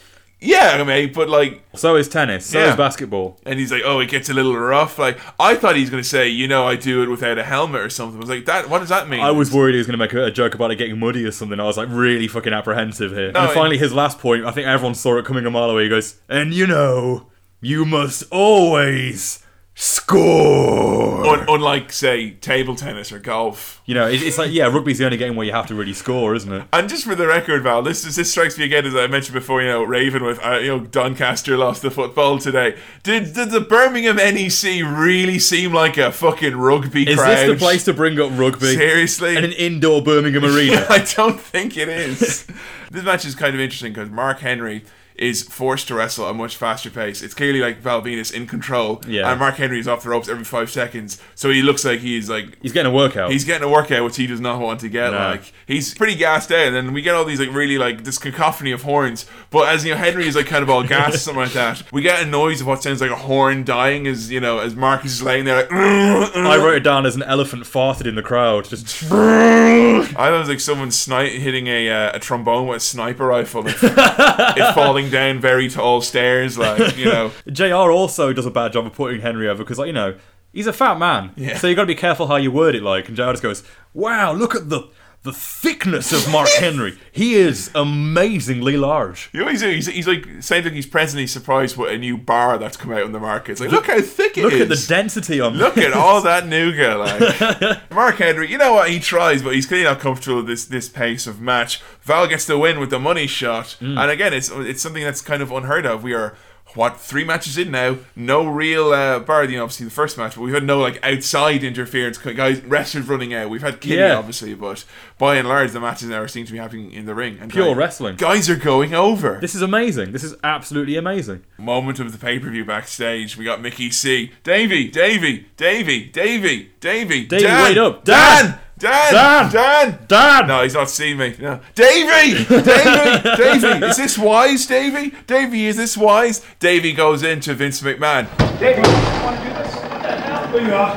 Speaker 1: Yeah, mate, but like.
Speaker 2: So is tennis. So
Speaker 1: Yeah.
Speaker 2: is basketball.
Speaker 1: And he's like, oh, it gets a little rough. Like, I thought he was going to say, you know, I do it without a helmet or something. I was like, that. What does that mean?
Speaker 2: I was worried he was going to make a, a joke about it getting muddy or something. I was like really fucking apprehensive here.
Speaker 1: No,
Speaker 2: and
Speaker 1: it-
Speaker 2: finally, his last point, I think everyone saw it coming a mile away. He goes, and you know, you must always score.
Speaker 1: Un- unlike, say, table tennis or golf.
Speaker 2: You know, it, it's like, yeah, rugby's the only game where you have to really score, isn't it?
Speaker 1: And just for the record, Val, this is, this strikes me again as I mentioned before. You know, Raven with uh, you know Doncaster lost the football today. Did did the Birmingham NEC really seem like a fucking rugby
Speaker 2: Is
Speaker 1: crowd?
Speaker 2: this the place to bring up rugby?
Speaker 1: Seriously?
Speaker 2: In an indoor Birmingham arena?
Speaker 1: I don't think it is. this match is kind of interesting because Mark Henry is forced to wrestle at a much faster pace. It's clearly like Val Venis in control,
Speaker 2: Yeah.
Speaker 1: and Mark Henry is off the ropes every five seconds, so he looks like he's like
Speaker 2: He's getting a workout.
Speaker 1: He's getting a workout, which he does not want to get.
Speaker 2: No.
Speaker 1: Like he's pretty gassed out, and then we get all these like really like this cacophony of horns. But as you know, Henry is like kind of all gassed, something like that. We get a noise of what sounds like a horn dying as you know as Marcus is laying there. Like,
Speaker 2: I wrote it down as an elephant farted in the crowd. Just
Speaker 1: I thought it was like someone sni- hitting a uh, a trombone with a sniper rifle, and it falling down very tall stairs. Like you know,
Speaker 2: Jr. also does a bad job of putting Henry over because, like, you know, he's a fat man.
Speaker 1: Yeah.
Speaker 2: So you got to be careful how you word it. Like, and Jr. just goes, "Wow, look at the the thickness of Mark Henry. He is amazingly large."
Speaker 1: you know he's, he's like sounds like he's presently surprised with a new bar that's come out on the market. It's like look how thick it is.
Speaker 2: Look at the density on.
Speaker 1: Look
Speaker 2: this.
Speaker 1: at all that nougat, like Mark Henry. You know what? He tries, but he's clearly not comfortable with this this pace of match. Val gets the win with the money shot,
Speaker 2: Mm.
Speaker 1: and again, it's it's something that's kind of unheard of. We are what three matches in now? No real uh, bar. You know, obviously the first match, but we've had no like outside interference. Guys, wrestlers running out. We've had Kitty,
Speaker 2: Yeah.
Speaker 1: obviously, but by and large, the matches now seem to be happening in the ring. And
Speaker 2: Pure
Speaker 1: guys-
Speaker 2: wrestling.
Speaker 1: Guys are going over.
Speaker 2: This is amazing. This is absolutely amazing.
Speaker 1: Moment of the pay per view backstage. We got Mickey C. Davey, Davey, Davey, Davey, Davey.
Speaker 2: Davey,
Speaker 1: Dan,
Speaker 2: wait up.
Speaker 1: Dan,
Speaker 2: Dan!
Speaker 1: Dan,
Speaker 2: Dan!
Speaker 1: Dan,
Speaker 2: Dan!
Speaker 1: No, he's not seeing me. No. Davey, Davey, Davey. Is this wise, Davey? Davey, is this wise? Davey goes into Vince McMahon.
Speaker 10: David, you want to do this? There you are.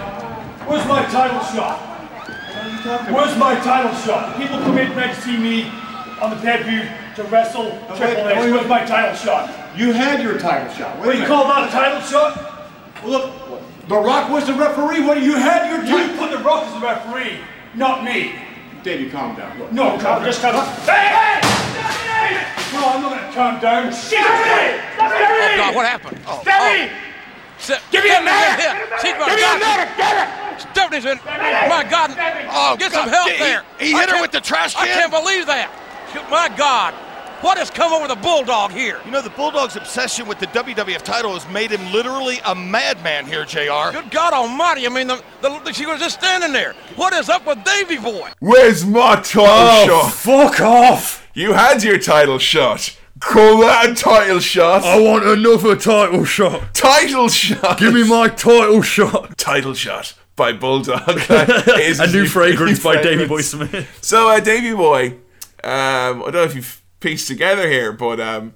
Speaker 10: Where's my title shot? Where's my title shot? People come in tonight to see me on the pay-per-view to wrestle Triple H.
Speaker 8: wait,
Speaker 10: Where's my title shot?
Speaker 8: You had your title shot. Wait
Speaker 10: What do you call that a title shot?
Speaker 8: Well, look, The Rock was the referee. What do you had your
Speaker 10: You put the Rock as the referee, not me.
Speaker 8: Davey, calm down. Look.
Speaker 10: No, calm, just calm. Hey, hey! Hey! No, I'm not gonna calm down. Shit!
Speaker 6: Oh God, what happened? Oh, oh.
Speaker 10: Stephanie!
Speaker 6: Se-
Speaker 10: Give me a
Speaker 6: Stephanie's
Speaker 10: medic!
Speaker 6: been hit. She's been
Speaker 10: Give me a
Speaker 6: got-
Speaker 10: medic! Get it!
Speaker 6: Stephanie's. My God!
Speaker 7: Oh,
Speaker 6: get
Speaker 7: God,
Speaker 6: some help
Speaker 7: he-
Speaker 6: there.
Speaker 7: he
Speaker 6: I
Speaker 7: hit her with the trash can.
Speaker 6: I can't believe that. My God! What has come over the bulldog here?
Speaker 7: You know, the Bulldog's obsession with the WWF title has made him literally a madman here, JR.
Speaker 6: Good God Almighty! I mean, the, the, she was just standing there. What is up with Davey Boy?
Speaker 1: Where's my title
Speaker 2: Oh,
Speaker 1: shot?
Speaker 2: fuck off!
Speaker 1: You had your title shot. Call that a title shot.
Speaker 2: I want another title shot.
Speaker 1: Title shot.
Speaker 2: Give me my title shot.
Speaker 1: title shot by Bulldog.
Speaker 2: A new fragrance by Davey Boy. Smith.
Speaker 1: So, uh, Davey Boy, um, I don't know if you've pieced together here, but um,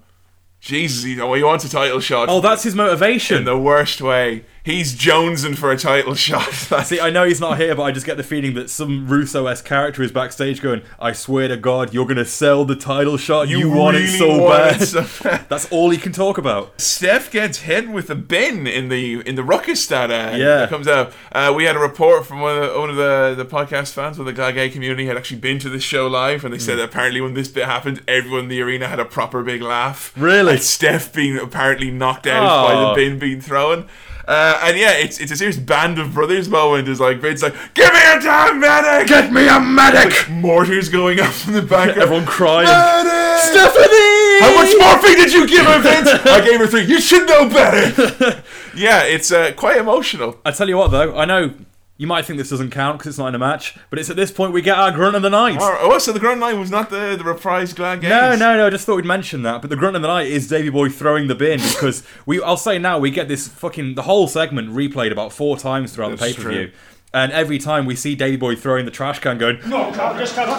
Speaker 1: Jesus, he, oh, he wants a title shot.
Speaker 2: Oh, that's his
Speaker 1: in
Speaker 2: motivation.
Speaker 1: the worst way. He's jonesing for a title shot.
Speaker 2: See, I know he's not here, but I just get the feeling that some Russo-esque character is backstage going, I swear to God, you're going to sell the title shot. You,
Speaker 1: You
Speaker 2: want it so
Speaker 1: want
Speaker 2: bad.
Speaker 1: it so bad.
Speaker 2: That's all he can talk about.
Speaker 1: Steph gets hit with a bin in the in the ruckus that, uh,
Speaker 2: Yeah.
Speaker 1: comes out. Uh, we had a report from one of the, one of the, the podcast fans with the Gay community had actually been to this show live, and they said
Speaker 2: Mm.
Speaker 1: that apparently when this bit happened, everyone in the arena had a proper big laugh.
Speaker 2: Really?
Speaker 1: Steph being apparently knocked out by the
Speaker 2: Oh.
Speaker 1: bin being thrown. Uh, and yeah, it's it's a serious band of brothers moment. Is like Vince like, give me a damn medic, get me a medic. mortars going up from the back.
Speaker 2: Everyone crying.
Speaker 1: Medic!
Speaker 2: Stephanie!
Speaker 1: How much morphine did you give her, Vince? I gave her three. You should know better. yeah, it's uh, quite emotional.
Speaker 2: I tell you what, though, I know you might think this doesn't count because it's not in a match, but it's at this point we get our grunt of the night.
Speaker 1: Oh, so the Grand Line was not the the reprised Glad Games.
Speaker 2: No, no, no. I just thought we'd mention that. But the grunt of the night is Davey Boy throwing the bin because we. I'll say now we get this fucking the whole segment replayed about four times throughout the pay per view, and every time we see Davey Boy throwing the trash can, going,
Speaker 8: No, Carl, just cut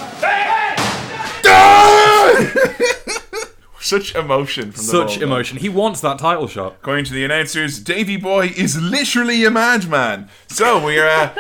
Speaker 1: Such emotion from the
Speaker 2: such emotion. He wants that title shot.
Speaker 1: According to the announcers, Davey Boy is literally a madman. So we're uh,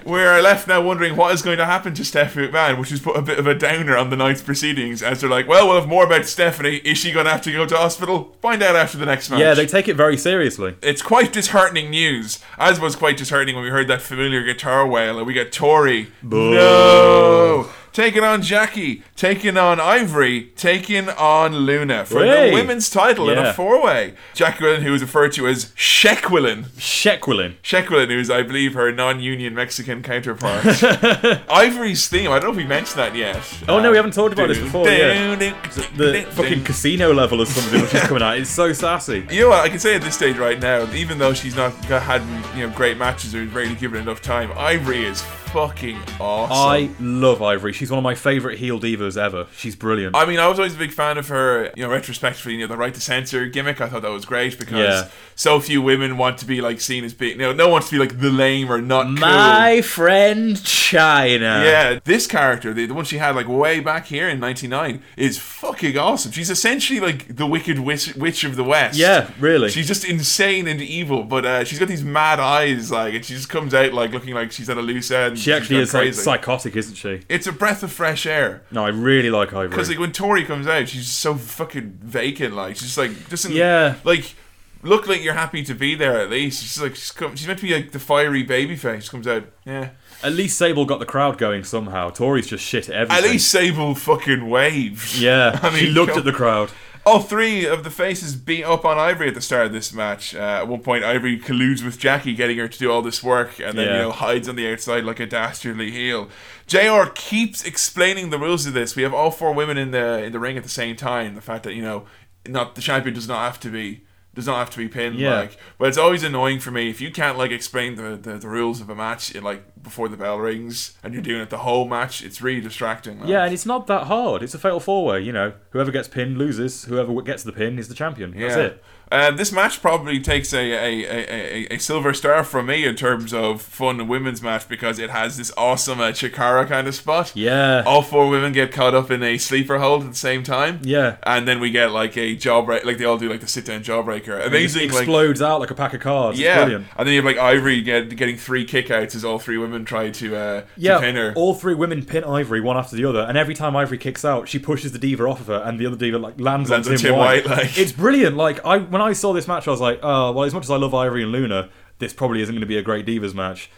Speaker 1: we're left now wondering what is going to happen to Stephanie McMahon, which has put a bit of a downer on the night's proceedings. As they're like, well, we'll have more about Stephanie. Is she going to have to go to hospital? Find out after the next match.
Speaker 2: Yeah, they take it very seriously.
Speaker 1: it's quite disheartening news, as was quite disheartening when we heard that familiar guitar wail, and we got Tori. No! Taking on Jackie, taking on Ivory, taking on Luna for
Speaker 2: Hey!
Speaker 1: the women's title in a four way. Jacqueline, who is referred to as Shequilin.
Speaker 2: Shequilin.
Speaker 1: Shequilin, who's, I believe, her non union Mexican counterpart. Ivory's theme, I don't know if we mentioned that yet.
Speaker 2: Oh no, we haven't talked about this before. Yeah.
Speaker 1: The
Speaker 2: fucking casino level or something which is coming out. It's so sassy.
Speaker 1: You know what? I can say at this stage right now, even though she's not got- had you know great matches or rarely given enough time, Ivory is fucking awesome.
Speaker 2: I love Ivory. She's one of my favourite heel divas ever. She's brilliant.
Speaker 1: I mean, I was always a big fan of her, you know, retrospectively, you know, the right to censor gimmick. I thought that was great because
Speaker 2: Yeah.
Speaker 1: so few women want to be like seen as being, you know, no one wants to be like the lame or not cool.
Speaker 2: My friend China.
Speaker 1: Yeah, this character, the, the one she had like way back here in '99, is fucking awesome. She's essentially like the Wicked Witch, witch of the West.
Speaker 2: Yeah, really.
Speaker 1: She's just insane and evil, but uh, she's got these mad eyes, like, and she just comes out like looking like she's at a loose end.
Speaker 2: She actually is like
Speaker 1: crazy.
Speaker 2: psychotic, isn't she?
Speaker 1: It's a breath of fresh air.
Speaker 2: No, I really like Ivory.
Speaker 1: Because like when Tori comes out, she's just so fucking vacant. Like she's just like doesn't
Speaker 2: Yeah.
Speaker 1: like look like you're happy to be there at least. She's like she's, come, she's meant to be like the fiery baby face. She comes out, yeah.
Speaker 2: At least Sable got the crowd going somehow. Tori's just shit at everything.
Speaker 1: At least Sable fucking waved.
Speaker 2: Yeah,
Speaker 1: I
Speaker 2: she looked at the crowd.
Speaker 1: All three of the faces beat up on Ivory at the start of this match. Uh, at one point, Ivory colludes with Jackie, getting her to do all this work, and then
Speaker 2: Yeah.
Speaker 1: you know hides on the outside like a dastardly heel. Jr. keeps explaining the rules of this. We have all four women in the in the ring at the same time. The fact that you know, not the champion does not have to be does not have to be pinned.
Speaker 2: Yeah.
Speaker 1: Like, but it's always annoying for me if you can't like explain the, the, the rules of a match in, like before the bell rings and you're doing it the whole match. It's really distracting. like.
Speaker 2: Yeah, and it's not that hard. It's a fatal four way. You know, whoever gets pinned loses. Whoever gets the pin is the champion. That's
Speaker 1: Yeah.
Speaker 2: it.
Speaker 1: Uh, this match probably takes a, a, a, a, a silver star from me in terms of fun women's match because it has this awesome uh, Chikara kind of spot.
Speaker 2: Yeah.
Speaker 1: All four women get caught up in a sleeper hold at the same time.
Speaker 2: Yeah.
Speaker 1: And then we get like a jawbreak, like they all do like the sit down jawbreaker. Amazing.
Speaker 2: It
Speaker 1: like,
Speaker 2: explodes out like a pack of cards.
Speaker 1: Yeah.
Speaker 2: brilliant.
Speaker 1: And then you have like Ivory get, getting three kickouts as all three women try to, uh, to pin her.
Speaker 2: all three women pin Ivory one after the other, and every time Ivory kicks out, she pushes the diva off of her, and the other diva like lands,
Speaker 1: Lands
Speaker 2: on
Speaker 1: on
Speaker 2: Tim,
Speaker 1: Tim
Speaker 2: White.
Speaker 1: White, like-
Speaker 2: it's brilliant. Like I, when I saw this match, I was like, oh well. As much as I love Ivory and Luna, this probably isn't going to be a great divas match.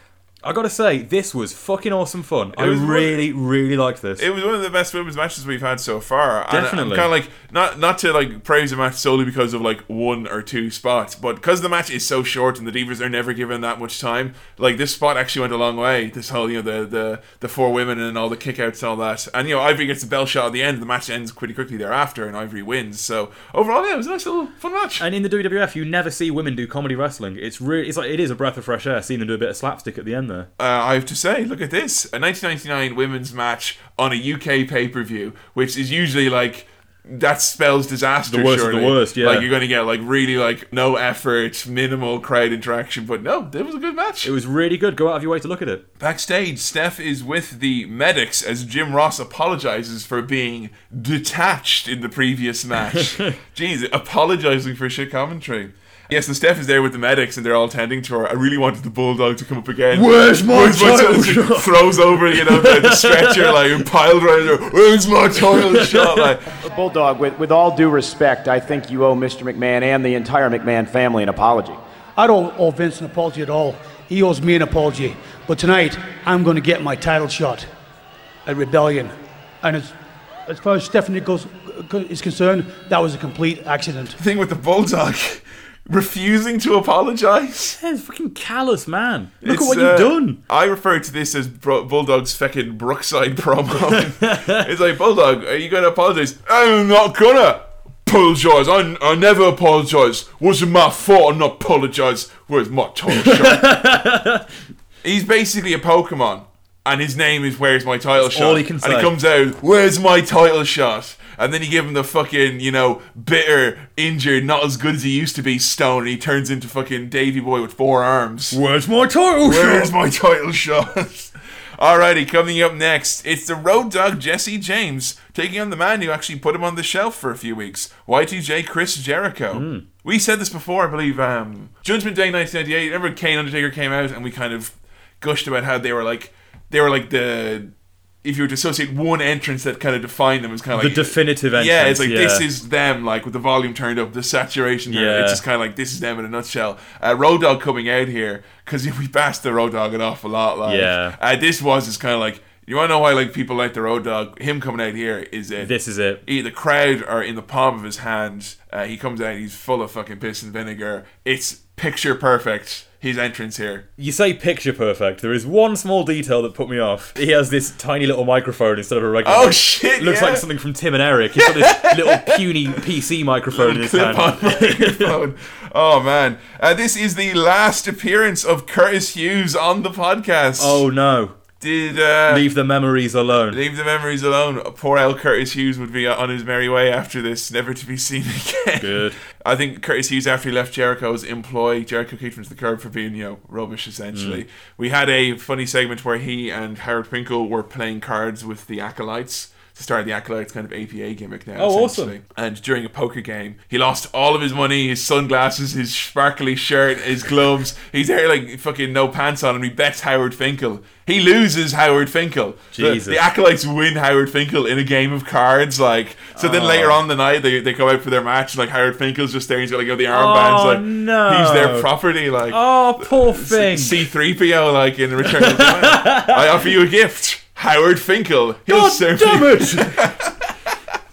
Speaker 2: I gotta say, this was fucking awesome fun. I
Speaker 1: was one-
Speaker 2: really, really liked this.
Speaker 1: It was one of the best women's matches we've had so far.
Speaker 2: Definitely.
Speaker 1: Kind of like not not to like praise a match solely because of like one or two spots, but because the match is so short and the divas are never given that much time. Like this spot actually went a long way. This whole you know the the the four women and all the kickouts and all that, and you know Ivory gets the bell shot at the end. The match ends pretty quickly thereafter, and Ivory wins. So overall, yeah, it was a nice little fun match.
Speaker 2: and in the WWF, you never see women do comedy wrestling. It's really, it's like it is a breath of fresh air seeing them do a bit of slapstick at the end there.
Speaker 1: uh, I have to say, look at this a 1999 women's match on a UK pay per view, which is usually like. That spells disaster.
Speaker 2: The worst the worst, yeah.
Speaker 1: Like you're going to get like really like no effort, minimal crowd interaction, but no, it was a good match.
Speaker 2: It was really good. Go out of your way to look at it.
Speaker 1: Backstage, Steph is with the medics as Jim Ross apologizes for being detached in the previous match. Jeez, apologizing for shit commentary. Yes, and Steph is there with the medics, and they're all tending to her. I really wanted the bulldog to come up again.
Speaker 2: Where's my title
Speaker 1: title
Speaker 2: shot?
Speaker 1: Throws over, you know, the, the stretcher, like piled right there. Where's my title shot? Like,
Speaker 12: Bulldog, with, with all due respect, I think you owe Mr. McMahon and the entire McMahon family an apology.
Speaker 10: I don't owe Vince an apology at all. He owes me an apology. But tonight, I'm going to get my title shot at Rebellion. And as, as far as Stephanie goes, is concerned, that was a complete accident.
Speaker 1: the thing with the bulldog refusing to apologize.
Speaker 2: Yeah, it's fucking callous, man. Look
Speaker 1: It's,
Speaker 2: at what
Speaker 1: uh,
Speaker 2: you've done.
Speaker 1: I refer to this as Bulldog's fucking Brookside promo. it's like, Bulldog, are you going to apologize? I'm not gonna apologize. I, I never apologize. Wasn't my fault. I'm not apologize. Where's my title shot? He's basically a Pokemon, and his name is Where's My Title
Speaker 2: That's
Speaker 1: Shot?
Speaker 2: all he can say.
Speaker 1: and he comes out, Where's my title shot? And then you give him the fucking, you know, bitter, injured, not as good as he used to be stone, and he turns into fucking Davey Boy with four arms.
Speaker 2: Where's my title
Speaker 1: Where's
Speaker 2: shot?
Speaker 1: my title shot? Alrighty, coming up next, it's the road dog Jesse James taking on the man who actually put him on the shelf for a few weeks, Y2J Chris Jericho.
Speaker 2: Hmm.
Speaker 1: We said this before, I believe, um, Judgment Day 1998. Remember Kane Undertaker came out and we kind of gushed about how they were like, they were like the. If you were to associate one entrance that kind of defined them as kind of like
Speaker 2: The
Speaker 1: like
Speaker 2: definitive entrance.
Speaker 1: yeah, it's like
Speaker 2: yeah.
Speaker 1: this is them, like with the volume turned up, the saturation. there.
Speaker 2: Yeah.
Speaker 1: it's just kind of like this is them in a nutshell. Uh, Road Dogg coming out here because we bashed the Road Dogg an awful lot. Like,
Speaker 2: Yeah.
Speaker 1: uh, this was just kind of like you want to know why like people like the Road Dogg. Him coming out here is it.
Speaker 2: This is it.
Speaker 1: He- the crowd are in the palm of his hand. Uh, he comes out, he's full of fucking piss and vinegar. It's picture perfect. His entrance here.
Speaker 2: You say picture perfect. There is one small detail that put me off. He has this tiny little microphone instead of a regular.
Speaker 1: Oh, shit,
Speaker 2: Looks
Speaker 1: yeah.
Speaker 2: like something from Tim and Eric. He's got this little puny PC microphone in his hand.
Speaker 1: Oh man, uh, this is the last appearance of Curtis Hughes on the podcast.
Speaker 2: Oh no!
Speaker 1: Did uh,
Speaker 2: Leave the memories alone.
Speaker 1: Leave the memories alone. Poor L. Curtis Hughes would be on his merry way after this, never to be seen again.
Speaker 2: Good.
Speaker 1: I think Curtis Hughes, after he left Jericho's employ, Jericho kicked him to the curb for being, you know, rubbish, essentially.
Speaker 2: Mm.
Speaker 1: We had a funny segment where he and Howard Finkel were playing cards with the Acolytes. To start the Acolytes kind of APA gimmick now.
Speaker 2: Oh, awesome.
Speaker 1: And during a poker game, he lost all of his money, his sunglasses, his sparkly shirt, his gloves. He's there like fucking no pants on, and he bets Howard Finkel. He loses Howard Finkel. The-
Speaker 2: Jesus.
Speaker 1: The, acolytes win Howard Finkel in a game of cards. Like so, then
Speaker 2: Oh.
Speaker 1: later on in the night, they, they come out for their match. Like Howard Finkel's just there. He's got like all the armbands.
Speaker 2: Oh,
Speaker 1: like
Speaker 2: no.
Speaker 1: he's their property. Like
Speaker 2: Oh, poor thing.
Speaker 1: C three PO. Like in return, of the money. I offer you a gift, Howard Finkel. He'll
Speaker 2: God damn it!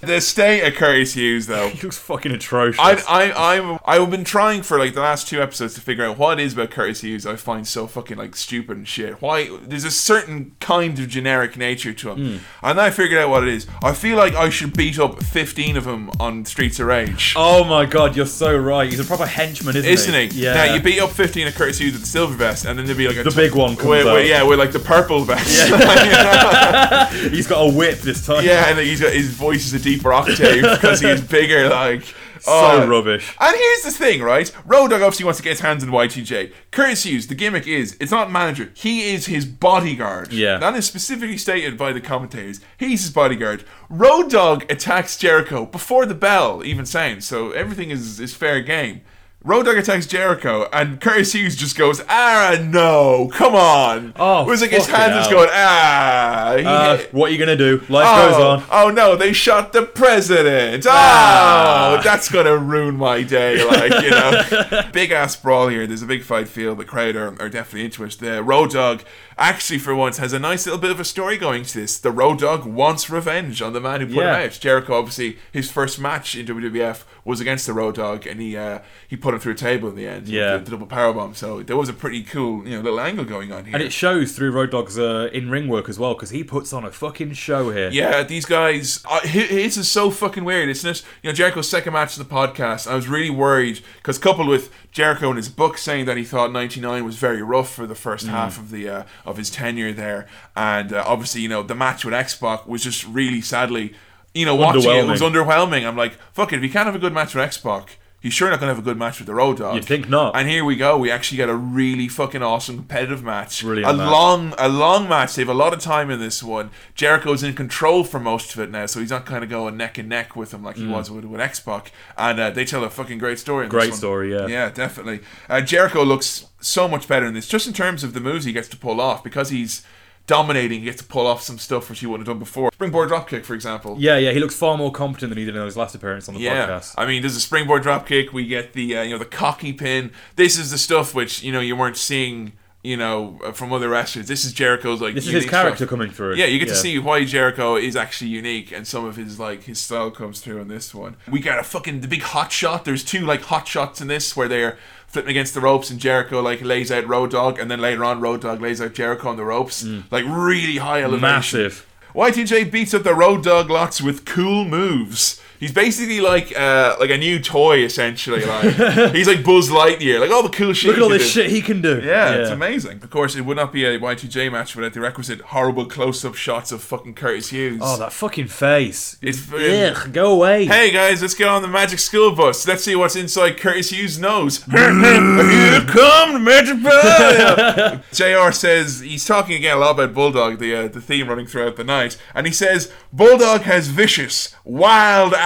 Speaker 1: The state of Curtis Hughes, though.
Speaker 2: he looks fucking atrocious.
Speaker 1: I, I, I'm, I've been trying for like the last two episodes to figure out what it is about Curtis Hughes I find so fucking like stupid and shit. Why there's a certain kind of generic nature to him,
Speaker 2: Hmm.
Speaker 1: and then I figured out what it is. I feel like I should beat up 15 of them on Streets of Rage.
Speaker 2: Oh my god, you're so right. He's a proper henchman, isn't, he?
Speaker 1: Isn't he?
Speaker 2: Yeah.
Speaker 1: Now you beat up 15 of Curtis Hughes with the silver vest, and then there'd be like a
Speaker 2: The big one comes
Speaker 1: with, with-
Speaker 2: out.
Speaker 1: yeah, with like the purple vest. Yeah.
Speaker 2: He's got a whip this time.
Speaker 1: yeah, and he's got his voice is a deeper octave because he's bigger. Like
Speaker 2: So
Speaker 1: oh.
Speaker 2: rubbish.
Speaker 1: And here's the thing, right? Road Dogg obviously wants to get his hands on Y2J. Curtis Hughes, the gimmick is, it's not manager. He is his bodyguard.
Speaker 2: Yeah.
Speaker 1: That is specifically stated by the commentators. He's his bodyguard. Road Dogg attacks Jericho before the bell even sounds, so everything is, is fair game. Road Dogg attacks Jericho, and Curtis Hughes just goes, ah, no, come on.
Speaker 2: Oh,
Speaker 1: it was like his hands just going, ah.
Speaker 2: Uh, what are you gonna do? Life
Speaker 1: oh,
Speaker 2: goes on.
Speaker 1: Oh no, they shot the president. Oh,
Speaker 2: Ah.
Speaker 1: that's gonna ruin my day. Like you know, big ass brawl here. There's a big fight feel. The crowd are, are definitely into it. The Road Dogg actually, for once, has a nice little bit of a story going to this. The Road Dogg wants revenge on the man who put
Speaker 2: Yeah.
Speaker 1: him out. Jericho, obviously, his first match in WWF was against the Road Dogg, and he uh, he put him through a table in the end.
Speaker 2: Yeah.
Speaker 1: the, the double power bomb. So there was a pretty cool you know little angle going on here.
Speaker 2: And it shows through Road Dogg's uh, in ring work as well, because he puts on a fucking show here.
Speaker 1: Yeah, these guys. Uh, hi- his is so fucking weird, isn't it? You know, Jericho's second match of the podcast. I was really worried because coupled with Jericho in his book saying that he thought '99 was very rough for the first
Speaker 2: Mm.
Speaker 1: half of the uh, of his tenure there, and uh, obviously, you know, the match with X Pac was just really sadly. You know, watching it, it was underwhelming. I'm like, fuck it, if you can't have a good match with X Pac, he's sure not going to have a good match with the Road Dogg.
Speaker 2: You'd think not.
Speaker 1: And here we go. We actually get a really fucking awesome competitive match.
Speaker 2: Brilliant
Speaker 1: a
Speaker 2: match.
Speaker 1: long, a long match. They have a lot of time in this one. Jericho's in control for most of it now, so he's not kind of going neck and neck with him like he
Speaker 2: Mm.
Speaker 1: was with, with X Pac. And uh, they tell a fucking great story. In
Speaker 2: Great
Speaker 1: this one.
Speaker 2: story, yeah.
Speaker 1: Yeah, definitely. Uh, Jericho looks so much better in this, just in terms of the moves he gets to pull off because he's dominating. He gets to pull off some stuff which he wouldn't have done before. Springboard dropkick, for example.
Speaker 2: Yeah, yeah, he looks far more competent than he did in his last appearance on the
Speaker 1: Yeah,
Speaker 2: podcast.
Speaker 1: I mean, there's a springboard dropkick. We get the uh, you know the cocky pin. This is the stuff which you know you weren't seeing you know uh, from other wrestlers. This is Jericho's like
Speaker 2: This is his character
Speaker 1: stuff.
Speaker 2: coming through.
Speaker 1: Yeah, you get to see why Jericho is actually unique, and some of his like his style comes through in this one. We got a fucking the big hot shot. There's two like hot shots in this where they're flipping against the ropes, and Jericho like lays out Road Dogg, and then later on Road Dogg lays out Jericho on the ropes, like really high elevation.
Speaker 2: Mm. Massive.
Speaker 1: Y2J beats up the Road Dogg lots with cool moves. He's basically like uh, like a new toy, essentially. Like he's like Buzz Lightyear, like all the cool shit.
Speaker 2: Look at all
Speaker 1: can
Speaker 2: this
Speaker 1: do.
Speaker 2: shit he can do.
Speaker 1: Yeah, it's amazing. Of course, it would not be a Y2J match without the requisite horrible close-up shots of fucking Curtis Hughes.
Speaker 2: Oh, that fucking face.
Speaker 1: It's
Speaker 2: Ugh, go away.
Speaker 1: Hey guys, let's get on the Magic School Bus. Let's see what's inside Curtis Hughes' nose. Here come the Magic Bus. Jr. says he's talking again a lot about Bulldog, the uh, the theme running throughout the night, and he says Bulldog has vicious,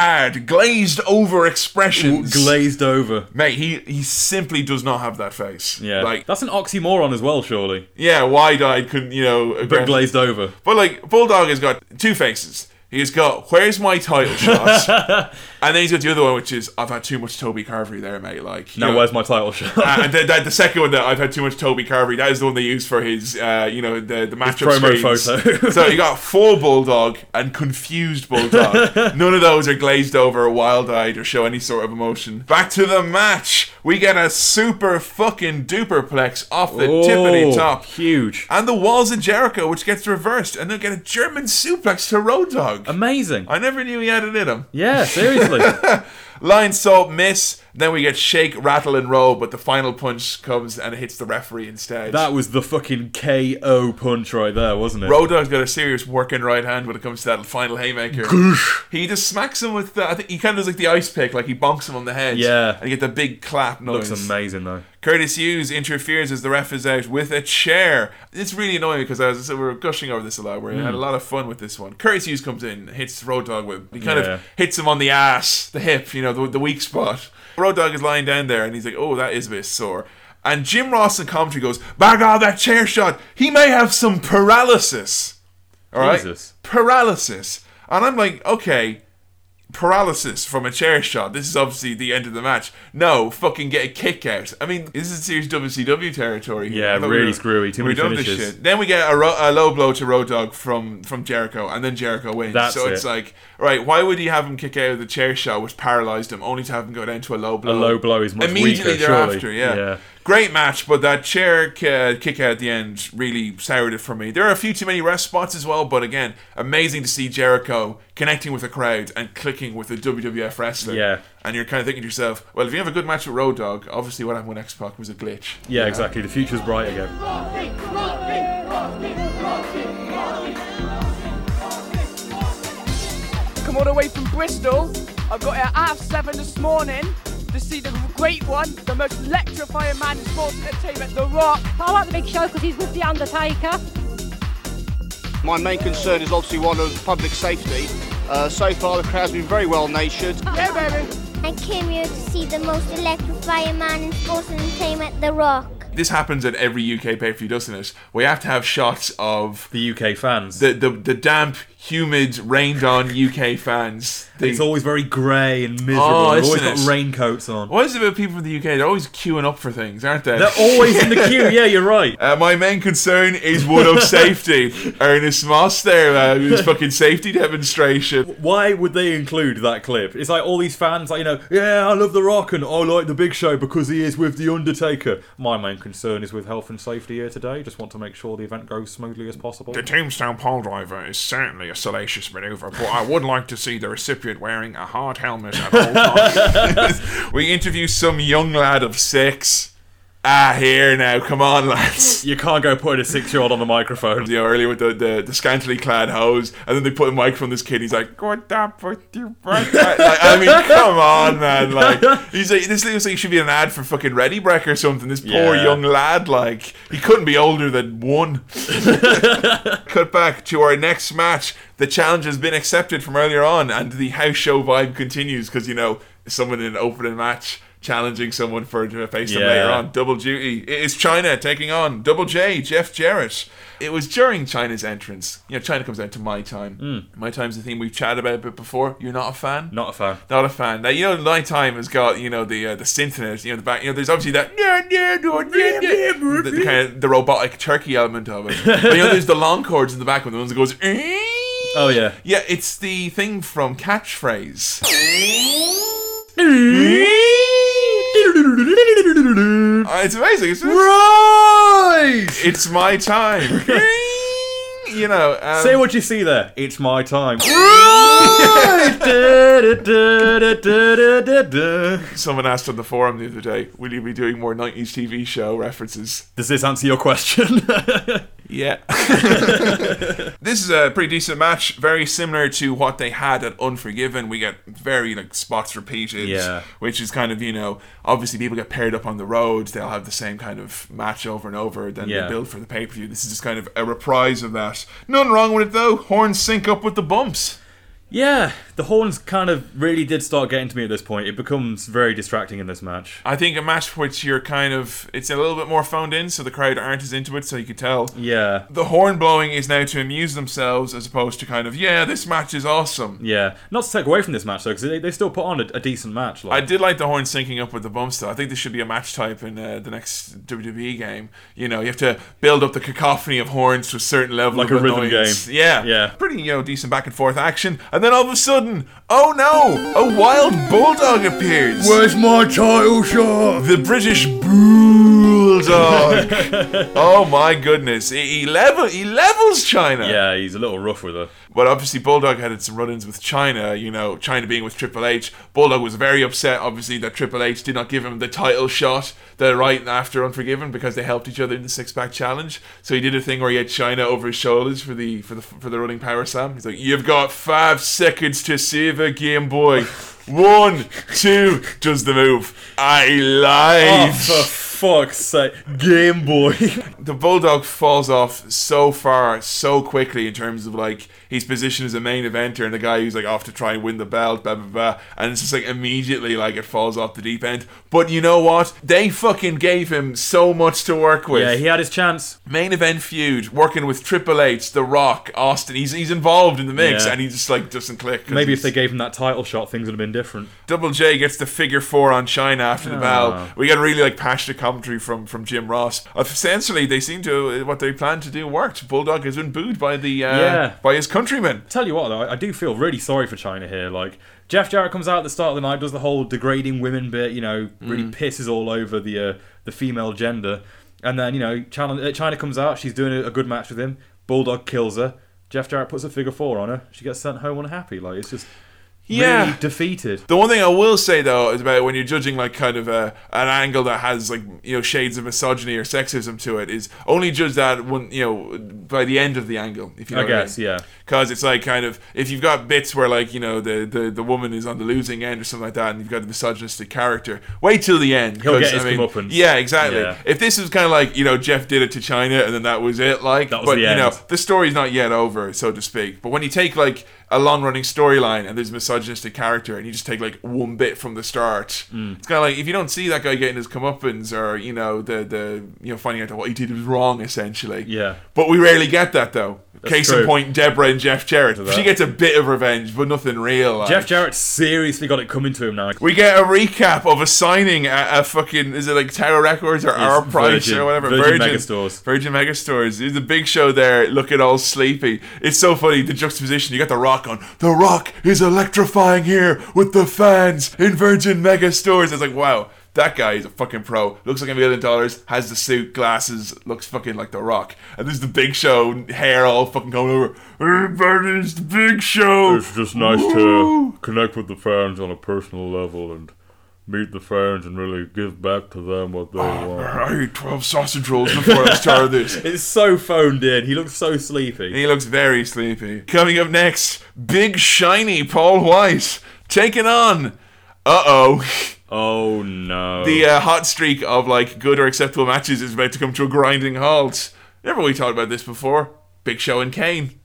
Speaker 1: wild-eyed, glazed-over expressions.
Speaker 2: Glazed over.
Speaker 1: Mate, he he simply does not have that face.
Speaker 2: Yeah.
Speaker 1: like
Speaker 2: That's an oxymoron as well, surely.
Speaker 1: yeah, wide-eyed, couldn't you know?
Speaker 2: But glazed over.
Speaker 1: But like Bulldog has got two faces. He's got where's my title shot, and then he's got the other one, which is I've had too much Toby Carvery there, mate. Like
Speaker 2: Now
Speaker 1: know-
Speaker 2: where's my title shot?
Speaker 1: Uh, and the, the, the second one that I've had too much Toby Carvery. That is the one they use for his, uh, you know, the the matchup
Speaker 2: promo
Speaker 1: screens.
Speaker 2: photo.
Speaker 1: so you got full bulldog and confused bulldog. None of those are glazed over, wild-eyed, or show any sort of emotion. Back to the match. We get a super fucking duperplex off the tippity
Speaker 2: Oh,
Speaker 1: top,
Speaker 2: huge,
Speaker 1: and the walls of Jericho, which gets reversed, and then get a German suplex to Road Dogg.
Speaker 2: Amazing.
Speaker 1: I never knew he had it in him.
Speaker 2: Yeah, seriously.
Speaker 1: Lionsault miss. Then we get shake, rattle, and roll, but the final punch comes and it hits the referee instead.
Speaker 2: that was the fucking KO punch right there, wasn't it?
Speaker 1: Road Dogg's got a serious working right hand when it comes to that final haymaker. he just smacks him with the, I think he kind of does like the ice pick, like he bonks him on the head.
Speaker 2: Yeah.
Speaker 1: And you get the big clap noise.
Speaker 2: Looks amazing though.
Speaker 1: Curtis Hughes interferes as the ref is out with a chair. It's really annoying because as I said, we were gushing over this a lot. We had a
Speaker 2: Mm.
Speaker 1: lot of fun with this one. Curtis Hughes comes in, hits Road Dogg with he kind
Speaker 2: Yeah.
Speaker 1: of hits him on the ass, the hip, you know, the, the weak spot. Road Dogg is lying down there and he's like, "Oh, that is a bit sore." And Jim Ross in commentary goes, "Back off that chair shot. He may have some paralysis." All right,
Speaker 2: Jesus.
Speaker 1: paralysis. And I'm like, okay, paralysis from a chair shot. This is obviously the end of the match. No, fucking get a kick out. I mean, this is serious WCW territory.
Speaker 2: Yeah, really
Speaker 1: were-
Speaker 2: screwy. Too
Speaker 1: we
Speaker 2: many
Speaker 1: done this
Speaker 2: finishes.
Speaker 1: shit. Then we get a, ro- a low blow to Road Dogg from from Jericho, and then Jericho wins.
Speaker 2: That's
Speaker 1: so it's like, right, why would he have him kick out of the chair shot, which paralyzed him, only to have him go down to a low blow?
Speaker 2: A low blow is much
Speaker 1: immediately
Speaker 2: weaker,
Speaker 1: thereafter.
Speaker 2: surely.
Speaker 1: Yeah.
Speaker 2: Yeah.
Speaker 1: Great match, but that chair ki- kick out at the end really soured it for me. There are a few too many rest spots as well, but again, amazing to see Jericho connecting with the crowd and clicking with a WWF wrestler.
Speaker 2: Yeah.
Speaker 1: And you're kind of thinking to yourself, well, if you have a good match with Road Dogg, obviously what happened with X Pac was a glitch.
Speaker 2: Yeah, exactly. The future's bright again.
Speaker 13: Come all the way from Bristol. I've got here at half seven this morning to see the great one, the most electrifying man in sports entertainment, The Rock.
Speaker 14: I like the big show because he's with The Undertaker.
Speaker 15: My main concern is obviously one of public safety. Uh, so far, the crowd's been very well natured.
Speaker 13: Yeah, baby.
Speaker 16: I came here to see the most electrifying man in sports entertainment, The Rock.
Speaker 1: This happens at every UK pay per view, doesn't it? We have to have shots of
Speaker 2: the UK fans,
Speaker 1: the the, the damp, humid, rained on UK fans. They-
Speaker 2: It's always very grey and miserable.
Speaker 1: Oh,
Speaker 2: They've always
Speaker 1: isn't
Speaker 2: got
Speaker 1: it?
Speaker 2: raincoats on.
Speaker 1: What is it about people from the UK? They're always queuing up for things, aren't they?
Speaker 2: They're always in the queue. Yeah, you're right.
Speaker 1: Uh, my main concern is one of safety. Ernest Moss there, uh, his fucking safety demonstration.
Speaker 2: Why would they include that clip? It's like all these fans, like you know, yeah, I love The Rock and I like the Big Show because he is with the Undertaker. My main concern is with health and safety here today. Just want to make sure the event goes smoothly as possible.
Speaker 1: The Tombstone pole driver is certainly a salacious maneuver, but I would like to see the recipient wearing a hard helmet at all times. we interview some young lad of six. Ah, here now, come on, lads.
Speaker 2: You can't go putting a six-year-old on the microphone.
Speaker 1: You know, earlier with the, the, the scantily clad hoes, and then they put a microphone on this kid. He's like, "What up with you?" like, I mean, come on, man. Like, he's like, this looks like he should be an ad for fucking Ready Brek or something. This poor
Speaker 2: Yeah.
Speaker 1: young lad, like, he couldn't be older than one. Cut back to our next match. The challenge has been accepted from earlier on, and the house show vibe continues because you know someone in an opening match challenging someone for to face them
Speaker 2: Yeah.
Speaker 1: later on. Double duty. It is Chyna taking on Double J, Jeff Jarrett. It was during Chyna's entrance. You know, Chyna comes out to My Time. My Time's the thing we've chatted about a bit before. You're not a fan?
Speaker 2: Not a fan.
Speaker 1: Not a fan. Now you know My Time has got you know the uh, the synth in it. You know the back. You know there's obviously that yeah, yeah, no, yeah, yeah, the, the kind of the robotic turkey element of it. but you know there's the long chords in the back one, the ones that goes.
Speaker 2: Oh yeah.
Speaker 1: Yeah, it's the thing from Catchphrase. It's amazing. It's
Speaker 2: right.
Speaker 1: It's my time. you know. Um,
Speaker 2: Say what you see there. It's my time.
Speaker 1: Someone asked on the forum the other day, "Will you be doing more '90s TV show references?"
Speaker 2: Does this answer your question?
Speaker 1: Yeah. this is a pretty decent match, very similar to what they had at Unforgiven. We get very like spots repeated,
Speaker 2: Yeah.
Speaker 1: which is kind of you know obviously people get paired up on the road. They'll have the same kind of match over and over. Then
Speaker 2: Yeah.
Speaker 1: they build for the pay per view. This is just kind of a reprise of that. Nothing wrong with it though. Horns sync up with the bumps.
Speaker 2: yeah, the horns kind of really did start getting to me at this point. It becomes very distracting in this match.
Speaker 1: I think a match which you're kind of it's a little bit more phoned in, so the crowd aren't as into it, so you can tell.
Speaker 2: Yeah.
Speaker 1: The horn blowing is now to amuse themselves as opposed to kind of yeah, this match is awesome.
Speaker 2: Yeah, not to take away from this match though, because they, they still put on a, a decent match.
Speaker 1: I did like the horn syncing up with the bumps though. I think this should be a match type in uh, the next WWE game. You know, you have to build up the cacophony of horns to a certain level
Speaker 2: Like
Speaker 1: of
Speaker 2: a rhythm game.
Speaker 1: Yeah,
Speaker 2: Yeah.
Speaker 1: Pretty you know decent back and forth action, and then all of a sudden, oh no, a wild bulldog appears.
Speaker 2: Where's my title shot?
Speaker 1: The British bulldog. oh my goodness, he, he level he levels Chyna.
Speaker 2: yeah, he's a little rough with her.
Speaker 1: But obviously, Bulldog had some run-ins with Chyna. You know, Chyna being with Triple H. Bulldog was very upset, obviously, that Triple H did not give him the title shot the right after Unforgiven because they helped each other in the six-pack challenge. So he did a thing where he had Chyna over his shoulders for the for the for the running power slam. He's like, "You've got five seconds to save a Game Boy. One, two, does the move. I lied."
Speaker 2: Oh, for fuck's sake. Game Boy.
Speaker 1: the bulldog falls off so far so quickly in terms of like his positioned as a main eventer and the guy who's like off to try and win the belt blah blah blah and it's just like immediately like it falls off the deep end but you know what they fucking gave him so much to work with
Speaker 2: yeah, he had his chance.
Speaker 1: main event feud working with Triple H The Rock Austin he's, he's involved in the mix
Speaker 2: Yeah.
Speaker 1: and he just like doesn't click.
Speaker 2: Maybe if they gave him that title shot, things would have been different.
Speaker 1: Double J gets the figure four on Chyna after the
Speaker 2: Ah.
Speaker 1: bell. We get really like passionate commentary from from Jim Ross. Essentially, they seem to what they planned to do worked. Bulldog has been booed by the uh,
Speaker 2: Yeah.
Speaker 1: by his countrymen.
Speaker 2: Tell you what, though, I, I do feel really sorry for Chyna here. Like Jeff Jarrett comes out at the start of the night, does the whole degrading women bit, you know, really
Speaker 1: Mm.
Speaker 2: pisses all over the uh, the female gender, and then you know Chyna, uh, Chyna comes out, she's doing a, a good match with him. Bulldog kills her. Jeff Jarrett puts a figure four on her. She gets sent home unhappy. Like it's just
Speaker 1: Yeah.
Speaker 2: really defeated.
Speaker 1: The one thing I will say though is about when you're judging like kind of a, an angle that has like you know shades of misogyny or sexism to it is only judge that one you know by the end of the angle. If you know
Speaker 2: I
Speaker 1: what I
Speaker 2: guess,
Speaker 1: mean.
Speaker 2: yeah.
Speaker 1: Because it's like kind of if you've got bits where like you know the, the the woman is on the losing end or something like that, and you've got a misogynistic character, wait till the end.
Speaker 2: He'll
Speaker 1: 'cause,
Speaker 2: get his
Speaker 1: I mean,
Speaker 2: comeuppance.
Speaker 1: Yeah, exactly.
Speaker 2: Yeah.
Speaker 1: If this was kind of like you know Jeff did it to Chyna and then that was it, like,
Speaker 2: That was
Speaker 1: but
Speaker 2: the
Speaker 1: you know the story's not yet over, so to speak. But when you take like a long running storyline and there's a misogynistic character and you just take like one bit from the start,
Speaker 2: Mm.
Speaker 1: it's kind of like if you don't see that guy getting his comeuppance or you know the the you know finding out that what he did was wrong essentially.
Speaker 2: Yeah.
Speaker 1: But we rarely get that though.
Speaker 2: That's
Speaker 1: Case in point, Debra and Jeff Jarrett. She gets a bit of revenge, but nothing real. like.
Speaker 2: Jeff Jarrett seriously got it coming to him now.
Speaker 1: We get a recap of a signing at a fucking is it like Tower Records or Our Price or whatever
Speaker 2: Virgin Megastores.
Speaker 1: Virgin Megastores. There's a big show there looking all sleepy. It's so funny the juxtaposition. You got the Rock on. The Rock is electrifying here with the fans in Virgin Megastores. It's like wow. That guy is a fucking pro. Looks like a million dollars. Has the suit, glasses. Looks fucking like the Rock. And there's the Big Show, hair all fucking going over. Everybody, it's the Big Show.
Speaker 2: It's just nice to connect with the fans on a personal level and meet the fans and really give back to them what they want.
Speaker 1: I ate 12 sausage rolls before I started this.
Speaker 2: It's so phoned in. He looks so sleepy.
Speaker 1: He looks very sleepy. Coming up next, big shiny Paul White taking on. Uh oh.
Speaker 2: Oh no.
Speaker 1: The uh, hot streak of like good or acceptable matches is about to come to a grinding halt. Never we talked about this before. Big Show and Kane.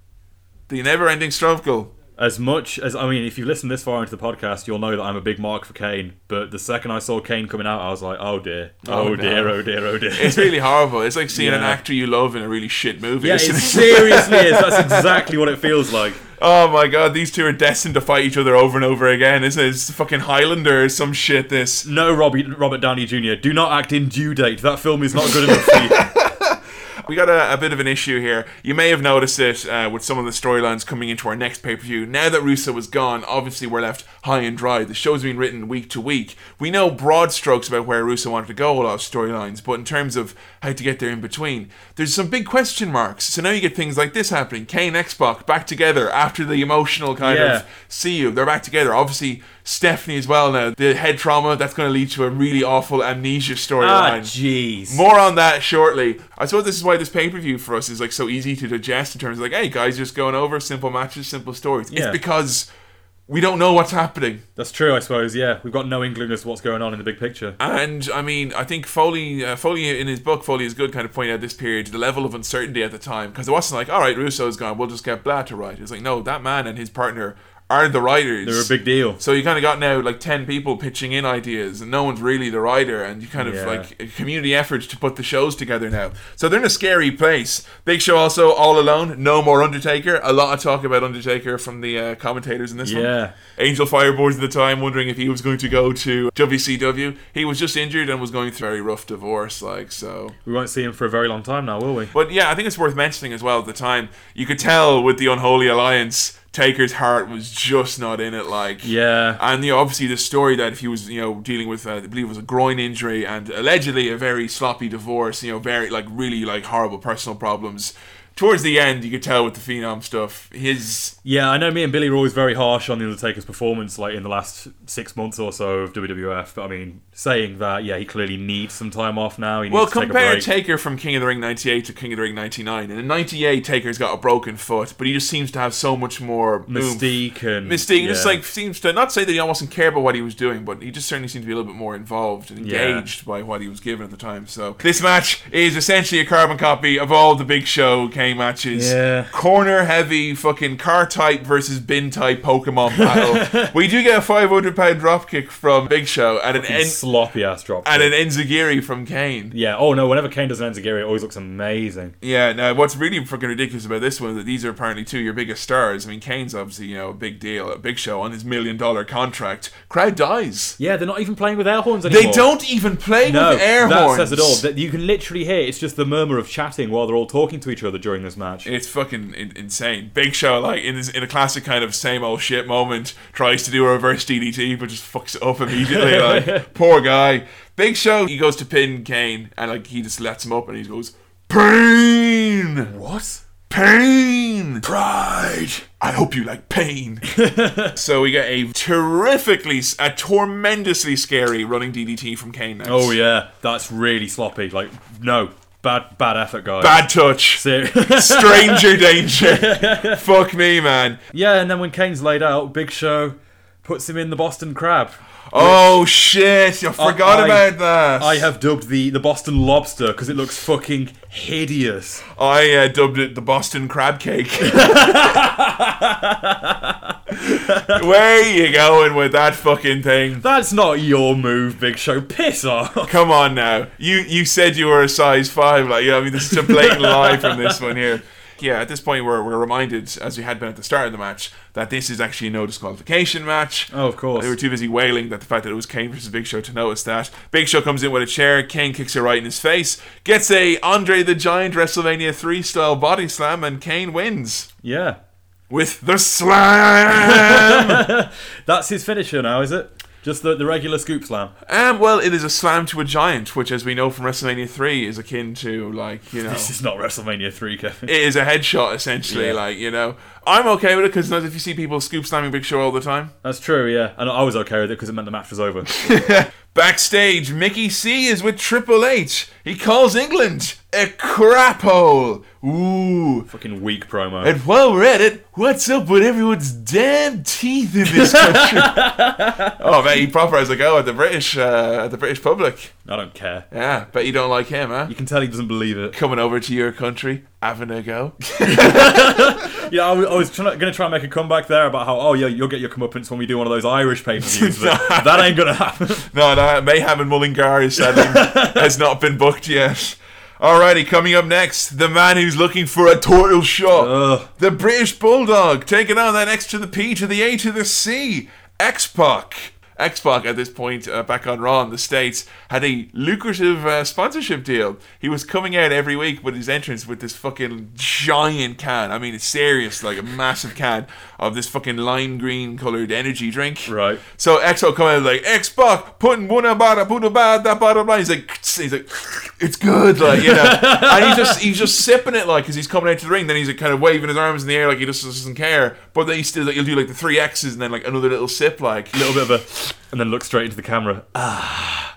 Speaker 1: The never ending struggle.
Speaker 2: As much as I mean, if you've listened this far into the podcast, you'll know that I'm a big mark for Kane. But the second I saw Kane coming out, I was like, "Oh dear, oh,
Speaker 1: Oh,
Speaker 2: dear,
Speaker 1: no.
Speaker 2: oh dear, oh dear."
Speaker 1: It's really horrible. It's like seeing an actor you love in a really shit movie.
Speaker 2: Yeah, it seriously is. That's exactly what it feels like.
Speaker 1: Oh my god, these two are destined to fight each other over and over again, This isn't it? It's fucking Highlander or some shit, this.
Speaker 2: No, Robbie, Robert Downey Jr. Do not act in due date. That film is not good enough for you.
Speaker 1: We got a, a bit of an issue here. You may have noticed it uh, with some of the storylines coming into our next pay per view. Now that Russo was gone, obviously we're left high and dry. The show's been written week to week. We know broad strokes about where Russo wanted to go a lot of storylines, but in terms of how to get there in between, there's some big question marks. So now you get things like this happening Kane X Pac back together after the emotional kind
Speaker 2: Yeah.
Speaker 1: of see you. They're back together. Obviously, Stephanie as well now. The head trauma, that's going to lead to a really awful amnesia
Speaker 2: ah,
Speaker 1: storyline.
Speaker 2: jeez.
Speaker 1: More on that shortly. I suppose this is why this pay per view for us is like so easy to digest in terms of like, hey guys, just going over simple matches, simple stories.
Speaker 2: Yeah.
Speaker 1: It's because we don't know what's happening.
Speaker 2: That's true, I suppose. Yeah, we've got no inkling as to what's going on in the big picture.
Speaker 1: And I mean, I think Foley, uh, Foley in his book, Foley is good, kind of pointing out this period, the level of uncertainty at the time, because it wasn't like, all right, Russo's gone, we'll just get Blah to write. It's like, no, that man and his partner are the writers.
Speaker 2: They're a big deal.
Speaker 1: So you kind of got now like ten people pitching in ideas, and no one's really the writer, and you kind of
Speaker 2: Yeah.
Speaker 1: like a community effort to put the shows together now. So they're in a scary place. Big Show also all alone, no more Undertaker. A lot of talk about Undertaker from the uh, commentators in this one.
Speaker 2: Yeah.
Speaker 1: Angel Fireboards at the time wondering if he was going to go to WCW. He was just injured and was going through a very rough divorce, like so.
Speaker 2: We won't see him for a very long time now, will we?
Speaker 1: But yeah, I think it's worth mentioning as well at the time. You could tell with the Unholy Alliance, Taker's heart was just not in it. Like,
Speaker 2: Yeah.
Speaker 1: and you know, obviously the story that if he was, you know, dealing with, uh, I believe it was a groin injury and allegedly a very sloppy divorce, you know, very like really like horrible personal problems. Towards the end, you could tell with the Phenom stuff, his
Speaker 2: Yeah, I know me and Billy were always very harsh on The Undertaker's performance, like in the last six months or so of WWF. But I mean, saying that, yeah, he clearly needs some time off now. He needs
Speaker 1: Well,
Speaker 2: to take a
Speaker 1: compare
Speaker 2: break.
Speaker 1: Taker from King of the Ring 98 to King of the Ring 99. And in 98, Taker's got a broken foot, but he just seems to have so much more oomph.
Speaker 2: Mystique and
Speaker 1: Mystique. He just like seems to not say that he almost care about what he was doing, but he just certainly seemed to be a little bit more involved and
Speaker 2: Yeah.
Speaker 1: engaged by what he was given at the time. So this match is essentially a carbon copy of all the Big Show Kane matches.
Speaker 2: Yeah.
Speaker 1: Corner heavy, fucking car type versus bin type Pokemon battle. we do get a 500 pound dropkick from Big Show and an
Speaker 2: Fucking
Speaker 1: en-
Speaker 2: sloppy ass drop.
Speaker 1: and an Enziguri from Kane.
Speaker 2: yeah. Oh no, whenever Kane does an Enziguri, it always looks amazing.
Speaker 1: Yeah, now what's really fucking ridiculous about this one is that these are apparently two of your biggest stars. I mean, Kane's obviously, you know, a big deal, a big show on his million dollar contract. Crowd dies.
Speaker 2: Yeah, they're not even playing with air horns anymore.
Speaker 1: They don't even play
Speaker 2: no,
Speaker 1: with air
Speaker 2: that
Speaker 1: horns.
Speaker 2: says it all. That you can literally hear. It's just the murmur of chatting while they're all talking to each other during this match.
Speaker 1: It's fucking in- insane. Big Show, like in his, in a classic kind of same old shit moment, tries to do a reverse DDT but just fucks it up immediately. like poor guy. Big Show, he goes to pin Kane and like he just lets him up and he goes pain.
Speaker 2: What?
Speaker 1: Pain! Pride! I hope you like pain. so we get a terrifically, a tormentously scary running DDT from Kane next.
Speaker 2: Oh yeah, that's really sloppy. Like no, bad bad effort, guys.
Speaker 1: Bad touch.
Speaker 2: Ser-
Speaker 1: Stranger danger. Fuck me, man.
Speaker 2: Yeah, and then when Kane's laid out, Big Show puts him in the Boston Crab.
Speaker 1: Oh shit! I forgot
Speaker 2: I-
Speaker 1: about that.
Speaker 2: I have dubbed the the Boston Lobster because it looks fucking hideous.
Speaker 1: I uh, dubbed it the Boston Crab Cake. Where are you going with that fucking thing?
Speaker 2: That's not your move, Big Show. Piss off.
Speaker 1: Come on now. You you said you were a size five, like you know, I mean this is a blatant lie from this one here. Yeah, at this point we're, we're reminded, as we had been at the start of the match, that this is actually a no disqualification match.
Speaker 2: Oh, of course.
Speaker 1: They were too busy wailing that the fact that it was Kane versus Big Show to notice that. Big Show comes in with a chair, Kane kicks it right in his face, gets a Andre the Giant WrestleMania 3 style body slam, and Kane wins.
Speaker 2: Yeah.
Speaker 1: With the slam!
Speaker 2: That's his finisher now, is it? Just the, the regular scoop slam.
Speaker 1: Um, well, it is a slam to a giant, which, as we know from WrestleMania 3, is akin to, like, you know.
Speaker 2: This is not WrestleMania 3, Kevin.
Speaker 1: it is a headshot essentially
Speaker 2: Yeah.
Speaker 1: like you know I'm okay with it because if you see people scoop slamming Big Show all the time.
Speaker 2: That's true, yeah. And I was okay with it because it meant the match was over.
Speaker 1: Backstage, Mickey C is with Triple H. He calls England a crap hole. Ooh.
Speaker 2: Fucking weak promo.
Speaker 1: And while we're at it, what's up with everyone's damn teeth in this country? oh man, he proper has a go at the British, uh, at the British public.
Speaker 2: I don't care.
Speaker 1: Yeah, bet you don't like him, huh?
Speaker 2: You can tell he doesn't believe it.
Speaker 1: Coming over to your country, having a go.
Speaker 2: Yeah, I was, I was trying, gonna try and make a comeback there about how, oh yeah, you'll get your comeuppance when we do one of those Irish pay per views, but that ain't gonna happen.
Speaker 1: no, no, Mayhem and Mullingar is sadly has not been booked yet. Alrighty, coming up next, the man who's looking for a title shot. The British Bulldog, taking on that X to the P to the A to the C. X Pac. X Pac at this point, uh, back on Raw in the States, had a lucrative uh, sponsorship deal. He was coming out every week with his entrance with this fucking giant can. I mean, it's serious, like a massive can of this fucking lime green colored energy drink.
Speaker 2: Right.
Speaker 1: So X Pac coming out like X Pac putting one about a put about that bottom line. He's like, he's like, it's good, like you know. and he's just he's just sipping it like as he's coming out to the ring. Then he's like kind of waving his arms in the air like he just doesn't care. But then he still like, he'll do like the three X's and then like another little sip, like
Speaker 2: a little bit of a, and then look straight into the camera. Ah.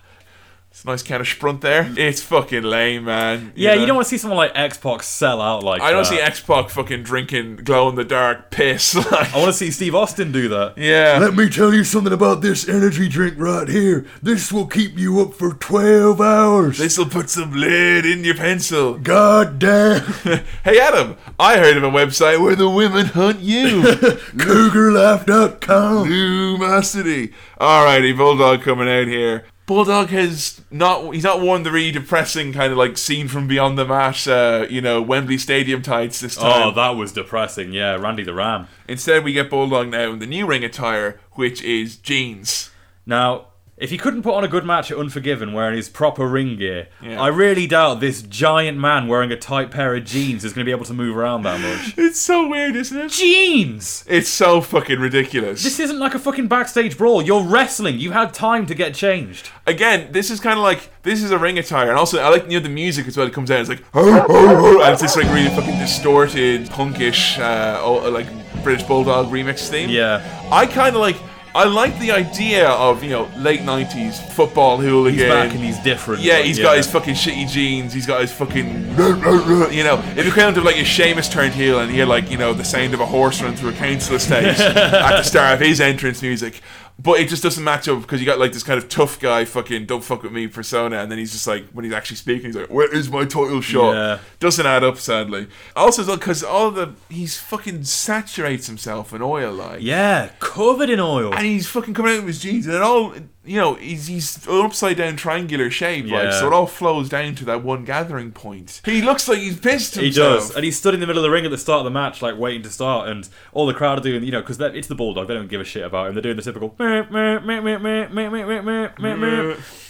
Speaker 1: It's a nice kind of sprunt there. It's fucking lame, man.
Speaker 2: Yeah,
Speaker 1: know?
Speaker 2: you don't want to see someone like X Pac sell out like
Speaker 1: I don't
Speaker 2: that.
Speaker 1: see X Pac fucking drinking glow in the dark piss. Like,
Speaker 2: I want to see Steve Austin do that.
Speaker 1: yeah.
Speaker 17: Let me tell you something about this energy drink right here. This will keep you up for 12 hours.
Speaker 1: This'll put some lead in your pencil.
Speaker 17: God damn.
Speaker 1: hey Adam, I heard of a website where the women hunt you.
Speaker 17: CougarLife.com.
Speaker 1: Lumosity. Alrighty, Bulldog coming out here. Bulldog has not he's not worn the really depressing kind of like scene from beyond the mat, uh, you know, Wembley Stadium tights this time.
Speaker 2: Oh, that was depressing. Yeah, Randy the Ram.
Speaker 1: Instead we get Bulldog now in the new ring attire, which is jeans.
Speaker 2: Now, if he couldn't put on a good match at Unforgiven wearing his proper ring gear,
Speaker 1: Yeah.
Speaker 2: I really doubt this giant man wearing a tight pair of jeans is going to be able to move around that much.
Speaker 1: It's so weird, isn't it?
Speaker 2: Jeans!
Speaker 1: It's so fucking ridiculous.
Speaker 2: This isn't like a fucking backstage brawl. You're wrestling. You had time to get changed.
Speaker 1: Again, this is kind of like this is a ring attire, and also I like you know the music as well. It comes out, it's like oh, oh, oh, and it's this like really fucking distorted, punkish, uh, like British Bulldog remix theme.
Speaker 2: Yeah.
Speaker 1: I kind of like. I like the idea of you know late '90s football hooligan.
Speaker 2: He's back and he's different.
Speaker 1: Yeah, he's got his fucking shitty jeans. He's got his fucking, you know. If you kind of like if Sheamus turned heel and he had like you know the sound of a horse running through a council estate at the start of his entrance music, but it just doesn't match up because you got like this kind of tough guy fucking don't fuck with me persona, and then he's just like when he's actually speaking, he's like, "Where is my title shot?"
Speaker 2: Yeah.
Speaker 1: Doesn't add up, sadly. Also, because all the he's fucking saturates himself in oil, like
Speaker 2: Yeah, covered in oil.
Speaker 1: and he's fucking coming out with his jeans, and it all, you know, he's he's an upside down triangular shape,
Speaker 2: yeah.
Speaker 1: like so it all flows down to that one gathering point. He looks like he's pissed himself.
Speaker 2: He does, and he stood in the middle of the ring at the start of the match, like waiting to start, and all the crowd are doing, you know, because it's the bulldog, they don't give a shit about him. They're doing the typical,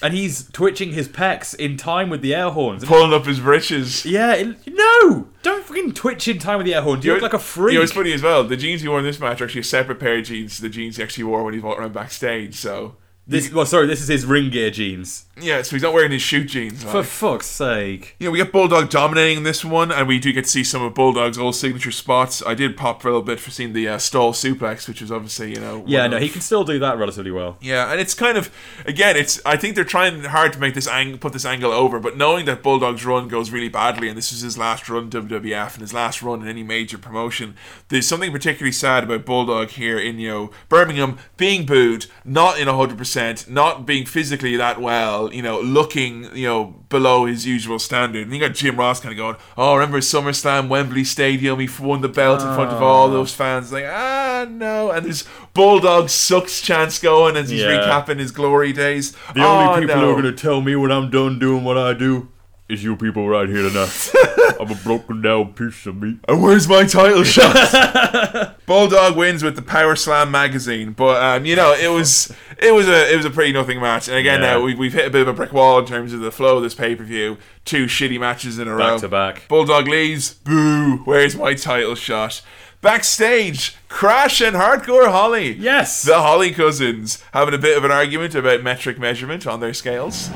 Speaker 2: and he's twitching his pecs in time with the air horns,
Speaker 1: pulling up his britches.
Speaker 2: Yeah, it, no, don't fucking twitch in time with the air horn. Do you, you look like a freak?
Speaker 1: You know, it's funny as well. The jeans he wore in this match are actually a separate pair of jeans. The jeans he actually wore when he walked around backstage. So.
Speaker 2: This, well, sorry, this is his ring gear jeans.
Speaker 1: Yeah, so he's not wearing his shoot jeans.
Speaker 2: For fuck's sake.
Speaker 1: Know, we get Bulldog dominating this one, and we do get to see some of Bulldog's old signature spots. I did pop for a little bit for seeing the uh, stall suplex, which was obviously, you know.
Speaker 2: Yeah, no,
Speaker 1: of-
Speaker 2: he can still do that relatively well.
Speaker 1: Yeah, and it's kind of again, it's I think they're trying hard to make this ang- put this angle over, but knowing that Bulldog's run goes really badly, and this is his last run WWF and his last run in any major promotion, there's something particularly sad about Bulldog here in you know Birmingham being booed, not in hundred percent, not being physically that well, you know, looking you know below his usual standard. And you got Jim Ross kind of going, "Oh, remember SummerSlam, Wembley Stadium? He won the belt in front of all those fans." Like, ah, no, and there's Bulldog sucks chance going as he's
Speaker 2: Yeah.
Speaker 1: recapping his glory days.
Speaker 2: The
Speaker 1: Oh,
Speaker 2: only people
Speaker 1: no.
Speaker 2: who are going to tell me when I'm done doing what I do is you people right here tonight. I'm a broken down piece of meat.
Speaker 1: And where's my title shot? Bulldog wins with the Power Slam magazine, but um, you know it was it was a it was a pretty nothing match. And again,
Speaker 2: Yeah.
Speaker 1: now we, we've hit a bit of a brick wall in terms of the flow of this pay per view. Two shitty matches in a row,
Speaker 2: Back to back.
Speaker 1: Bulldog leaves. Boo! Where's my title shot? Backstage, Crash and Hardcore Holly.
Speaker 2: Yes.
Speaker 1: The Holly cousins having a bit of an argument about metric measurement on their scales.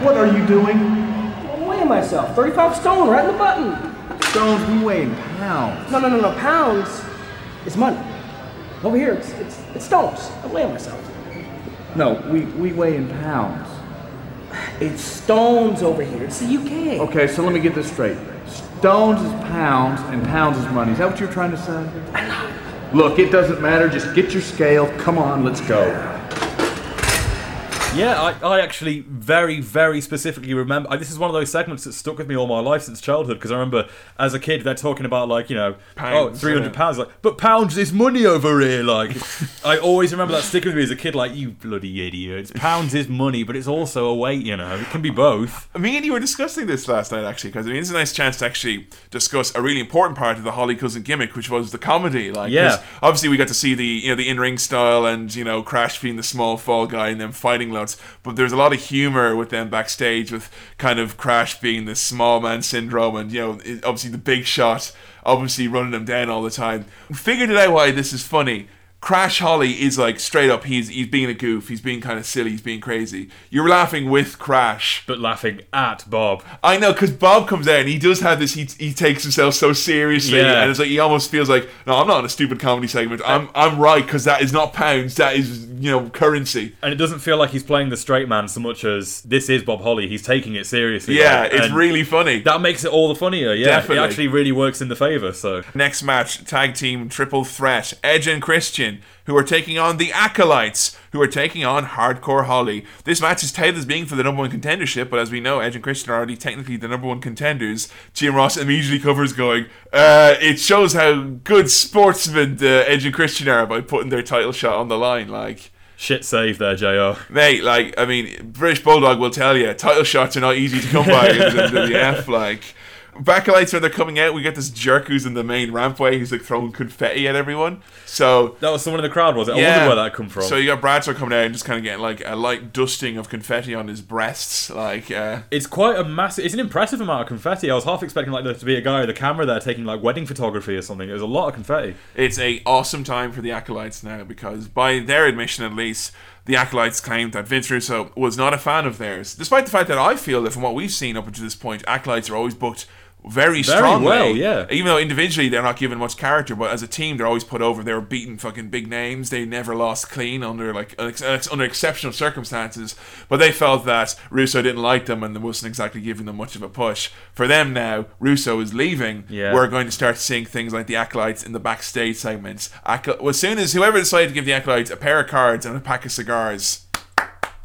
Speaker 8: What are you doing?
Speaker 18: Myself. 35 stone, right in the button. Stones, we weigh in pounds.
Speaker 19: No, no, no, no. Pounds is money. Over here, it's it's, it's stones. I'm weighing myself.
Speaker 18: No, we, we weigh in pounds.
Speaker 19: It's stones over here. It's the UK.
Speaker 18: Okay, so let me get this straight. Stones is pounds and pounds is money. Is that what you're trying to say? I know. Look, it doesn't matter. Just get your scale. Come on, let's go.
Speaker 2: Yeah, I, I actually very, very specifically remember. I, this is one of those segments that stuck with me all my life since childhood because I remember as a kid they're talking about like you know oh,
Speaker 1: Pounds,
Speaker 2: oh 300 pounds like but pounds is money over here like I always remember that sticking with me as a kid like you bloody idiots pounds is money but it's also a weight you know it can be both.
Speaker 1: Me and you were discussing this last night, actually, because I mean, it's a nice chance to actually discuss a really important part of the Holly Cousin gimmick, which was the comedy. Like,
Speaker 2: Yeah.
Speaker 1: obviously we got to see the you know the in ring style and you know Crash being the small fall guy and them fighting loads, but there's a lot of humor with them backstage with kind of Crash being the small man syndrome and you know obviously the big shot, obviously running them down all the time. Figured it out why this is funny. Crash Holly is like straight up. He's he's being a goof. He's being kind of silly. He's being crazy. You're laughing with Crash,
Speaker 2: but laughing at Bob.
Speaker 1: I know because Bob comes out and he does have this. He, he takes himself so seriously,
Speaker 2: Yeah.
Speaker 1: and it's like he almost feels like, no, I'm not in a stupid comedy segment. I'm I'm right because that is not pounds. That is you know currency.
Speaker 2: And it doesn't feel like he's playing the straight man so much as this is Bob Holly. He's taking it seriously.
Speaker 1: Yeah, it's
Speaker 2: and
Speaker 1: really funny.
Speaker 2: That makes it all the funnier. Yeah,
Speaker 1: Definitely.
Speaker 2: it actually really works in the favor. So
Speaker 1: Next match, tag team triple threat: Edge and Christian, who are taking on the Acolytes, who are taking on Hardcore Holly. This match is touted as being for the number one contendership, but as we know, Edge and Christian are already technically the number one contenders. Jim Ross immediately covers, going, uh, "It shows how good sportsmen uh, Edge and Christian are by putting their title shot on the line." Like.
Speaker 2: shit save there, Jr.
Speaker 1: Mate, like, I mean, British Bulldog will tell you, title shots are not easy to come by in the, the F. Like, Backlights when they're coming out, we get this jerk who's in the main rampway who's like throwing confetti at everyone. So
Speaker 2: That was someone in the crowd, was it? I wondered where that come from.
Speaker 1: So you got Bradshaw coming out and just kind of getting like a light dusting of confetti on his breasts, like. Uh,
Speaker 2: It's quite a massive. It's an impressive amount of confetti. I was half expecting like there to be a guy with a camera there taking like wedding photography or something. There's a lot of confetti.
Speaker 1: It's a awesome time for the acolytes now because, by their admission at least, the acolytes claimed that Vince Russo was not a fan of theirs, despite the fact that I feel that from what we've seen up until this point, acolytes are always booked very
Speaker 2: Very
Speaker 1: strongly.
Speaker 2: well, yeah.
Speaker 1: Even though individually they're not given much character, but as a team they're always put over. They were beating fucking big names. They never lost clean under like under exceptional circumstances. But they felt that Russo didn't like them and wasn't exactly giving them much of a push. For them now, Russo is leaving.
Speaker 2: Yeah.
Speaker 1: We're going to start seeing things like the acolytes in the backstage segments. Acol- well, as soon as whoever decided to give the acolytes a pair of cards and a pack of cigars.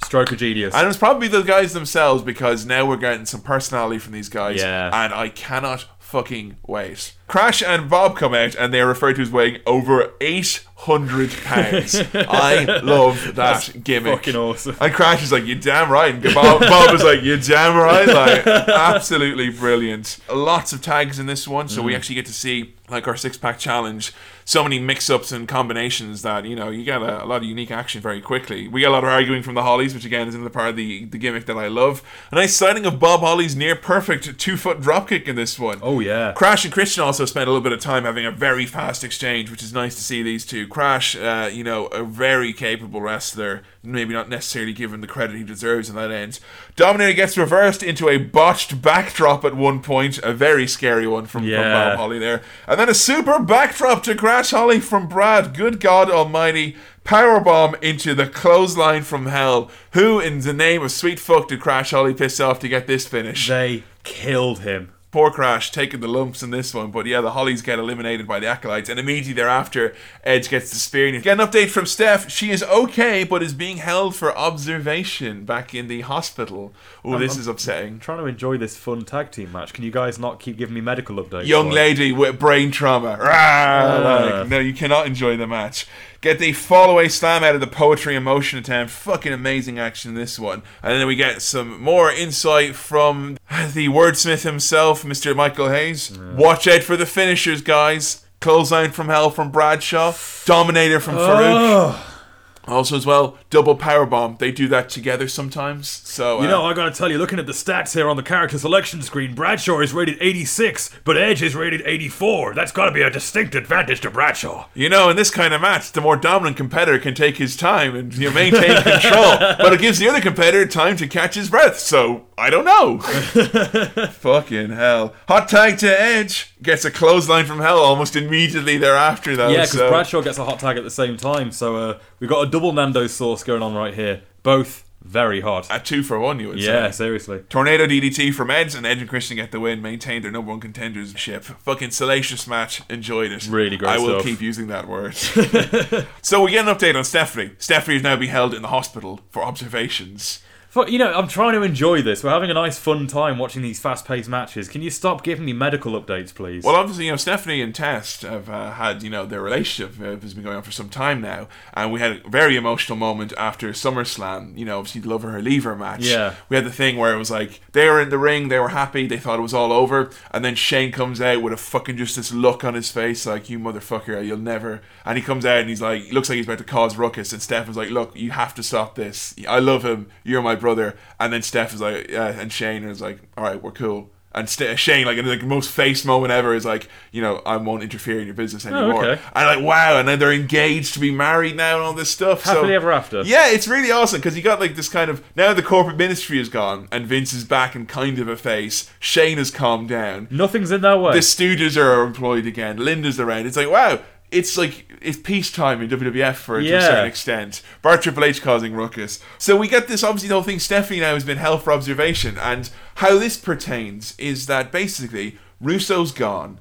Speaker 2: Stroke of genius.
Speaker 1: And it's probably the guys themselves because now we're getting some personality from these guys.
Speaker 2: Yeah.
Speaker 1: And I cannot fucking wait. Crash and Bob come out and they are referred to as weighing over 800 pounds. I love that
Speaker 2: That's
Speaker 1: gimmick.
Speaker 2: fucking awesome.
Speaker 1: And Crash is like, you're damn right. And Bob, Bob is like, you're damn right. Like, absolutely brilliant. Lots of tags in this one, so we
Speaker 2: Mm.
Speaker 1: actually get to see like our six pack challenge. So many mix ups and combinations that, you know, you get a, a lot of unique action very quickly. We get a lot of arguing from the Hollies, which again is another part of the, the gimmick that I love. A nice sighting of Bob Holly's near perfect two foot dropkick in this one.
Speaker 2: Oh yeah.
Speaker 1: Crash and Christian also spent a little bit of time having a very fast exchange, which is nice to see these two. Crash, uh, you know, a very capable wrestler, maybe not necessarily given the credit he deserves in that end. Dominator gets reversed into a botched backdrop at one point, a very scary one from, from
Speaker 2: Yeah.
Speaker 1: Bob Holly there. And then a super backdrop to Crash Holly from Brad. Good God Almighty. Powerbomb into the clothesline from hell. Who, in the name of sweet fuck, did Crash Holly piss off to get this finish?
Speaker 2: They killed him.
Speaker 1: Poor Crash taking the lumps in this one, but yeah, the Hollies get eliminated by the Acolytes, and immediately thereafter, Edge gets the spear. And get an update from Steph. She is okay, but is being held for observation back in the hospital. Oh, this
Speaker 2: I'm
Speaker 1: is upsetting.
Speaker 2: trying to enjoy this fun tag team match. Can you guys not keep giving me medical updates?
Speaker 1: Young
Speaker 2: Like-
Speaker 1: lady with brain trauma. Rah,
Speaker 2: Ah.
Speaker 1: like, no, you cannot enjoy the match. Get the fall away slam out of the poetry and motion attempt. Fucking amazing action in this one. And then we get some more insight from the wordsmith himself, Mr. Michael Hayes. Watch out for the finishers, guys. Clothesline from hell from Bradshaw. Dominator from Faarooq.
Speaker 2: Oh.
Speaker 1: Also, as well, double power bomb. They do that together sometimes. So
Speaker 2: You
Speaker 1: uh,
Speaker 2: know, I gotta tell you, looking at the stats here on the character selection screen, Bradshaw is rated 86, but Edge is rated 84. That's gotta be a distinct advantage to Bradshaw.
Speaker 1: You know, in this kind of match, the more dominant competitor can take his time and you know, maintain control, but it gives the other competitor time to catch his breath. So I don't know. Fucking hell. Hot tag to Edge. Gets a clothesline from hell almost immediately thereafter, though.
Speaker 2: yeah, because
Speaker 1: so-
Speaker 2: Bradshaw gets a hot tag at the same time. So uh, we've got a double Nando sauce going on right here. Both very hot.
Speaker 1: A two for one, you would say.
Speaker 2: Yeah, seriously.
Speaker 1: Tornado DDT from Edge and Edge and Christian get the win, maintain their number one contendership. Fucking salacious match. Enjoyed it.
Speaker 2: Really great
Speaker 1: I will
Speaker 2: stuff.
Speaker 1: keep using that word. so we get an update on Stephanie. Stephanie is now being held in the hospital for observations.
Speaker 2: But you know, I'm trying to enjoy this. We're having a nice, fun time watching these fast-paced matches. Can you stop giving me medical updates, please?
Speaker 1: Well, obviously, you know, Stephanie and Test have uh, had, you know, their relationship uh, has been going on for some time now, and we had a very emotional moment after SummerSlam. You know, obviously, the Love Her or Leave Her match.
Speaker 2: Yeah.
Speaker 1: We had the thing where it was like they were in the ring, they were happy, they thought it was all over, and then Shane comes out with a fucking just this look on his face, like you motherfucker, you'll never. And he comes out and he's like, looks like he's about to cause ruckus, and Steph was like, look, you have to stop this. I love him. You're my brother. And then Steph is like, yeah, and Shane is like, all right, we're cool. And St- Shane, like in the most face moment ever, is like, you know, I won't interfere in your business
Speaker 2: Oh,
Speaker 1: anymore.
Speaker 2: okay.
Speaker 1: And like, wow, and then they're engaged to be married now and all this stuff. so-
Speaker 2: Happily ever after.
Speaker 1: Yeah, it's really awesome because you got like this kind of now the corporate ministry is gone and Vince is back and kind of a face. Shane has calmed down.
Speaker 2: Nothing's in that way.
Speaker 1: The Stooges are employed again. Linda's around. It's like wow. It's like it's peacetime in WWF for to a certain extent. Bar Triple H causing ruckus. So we get this obviously the whole thing. Stephanie now has been held for observation, and how this pertains is that basically Russo's gone.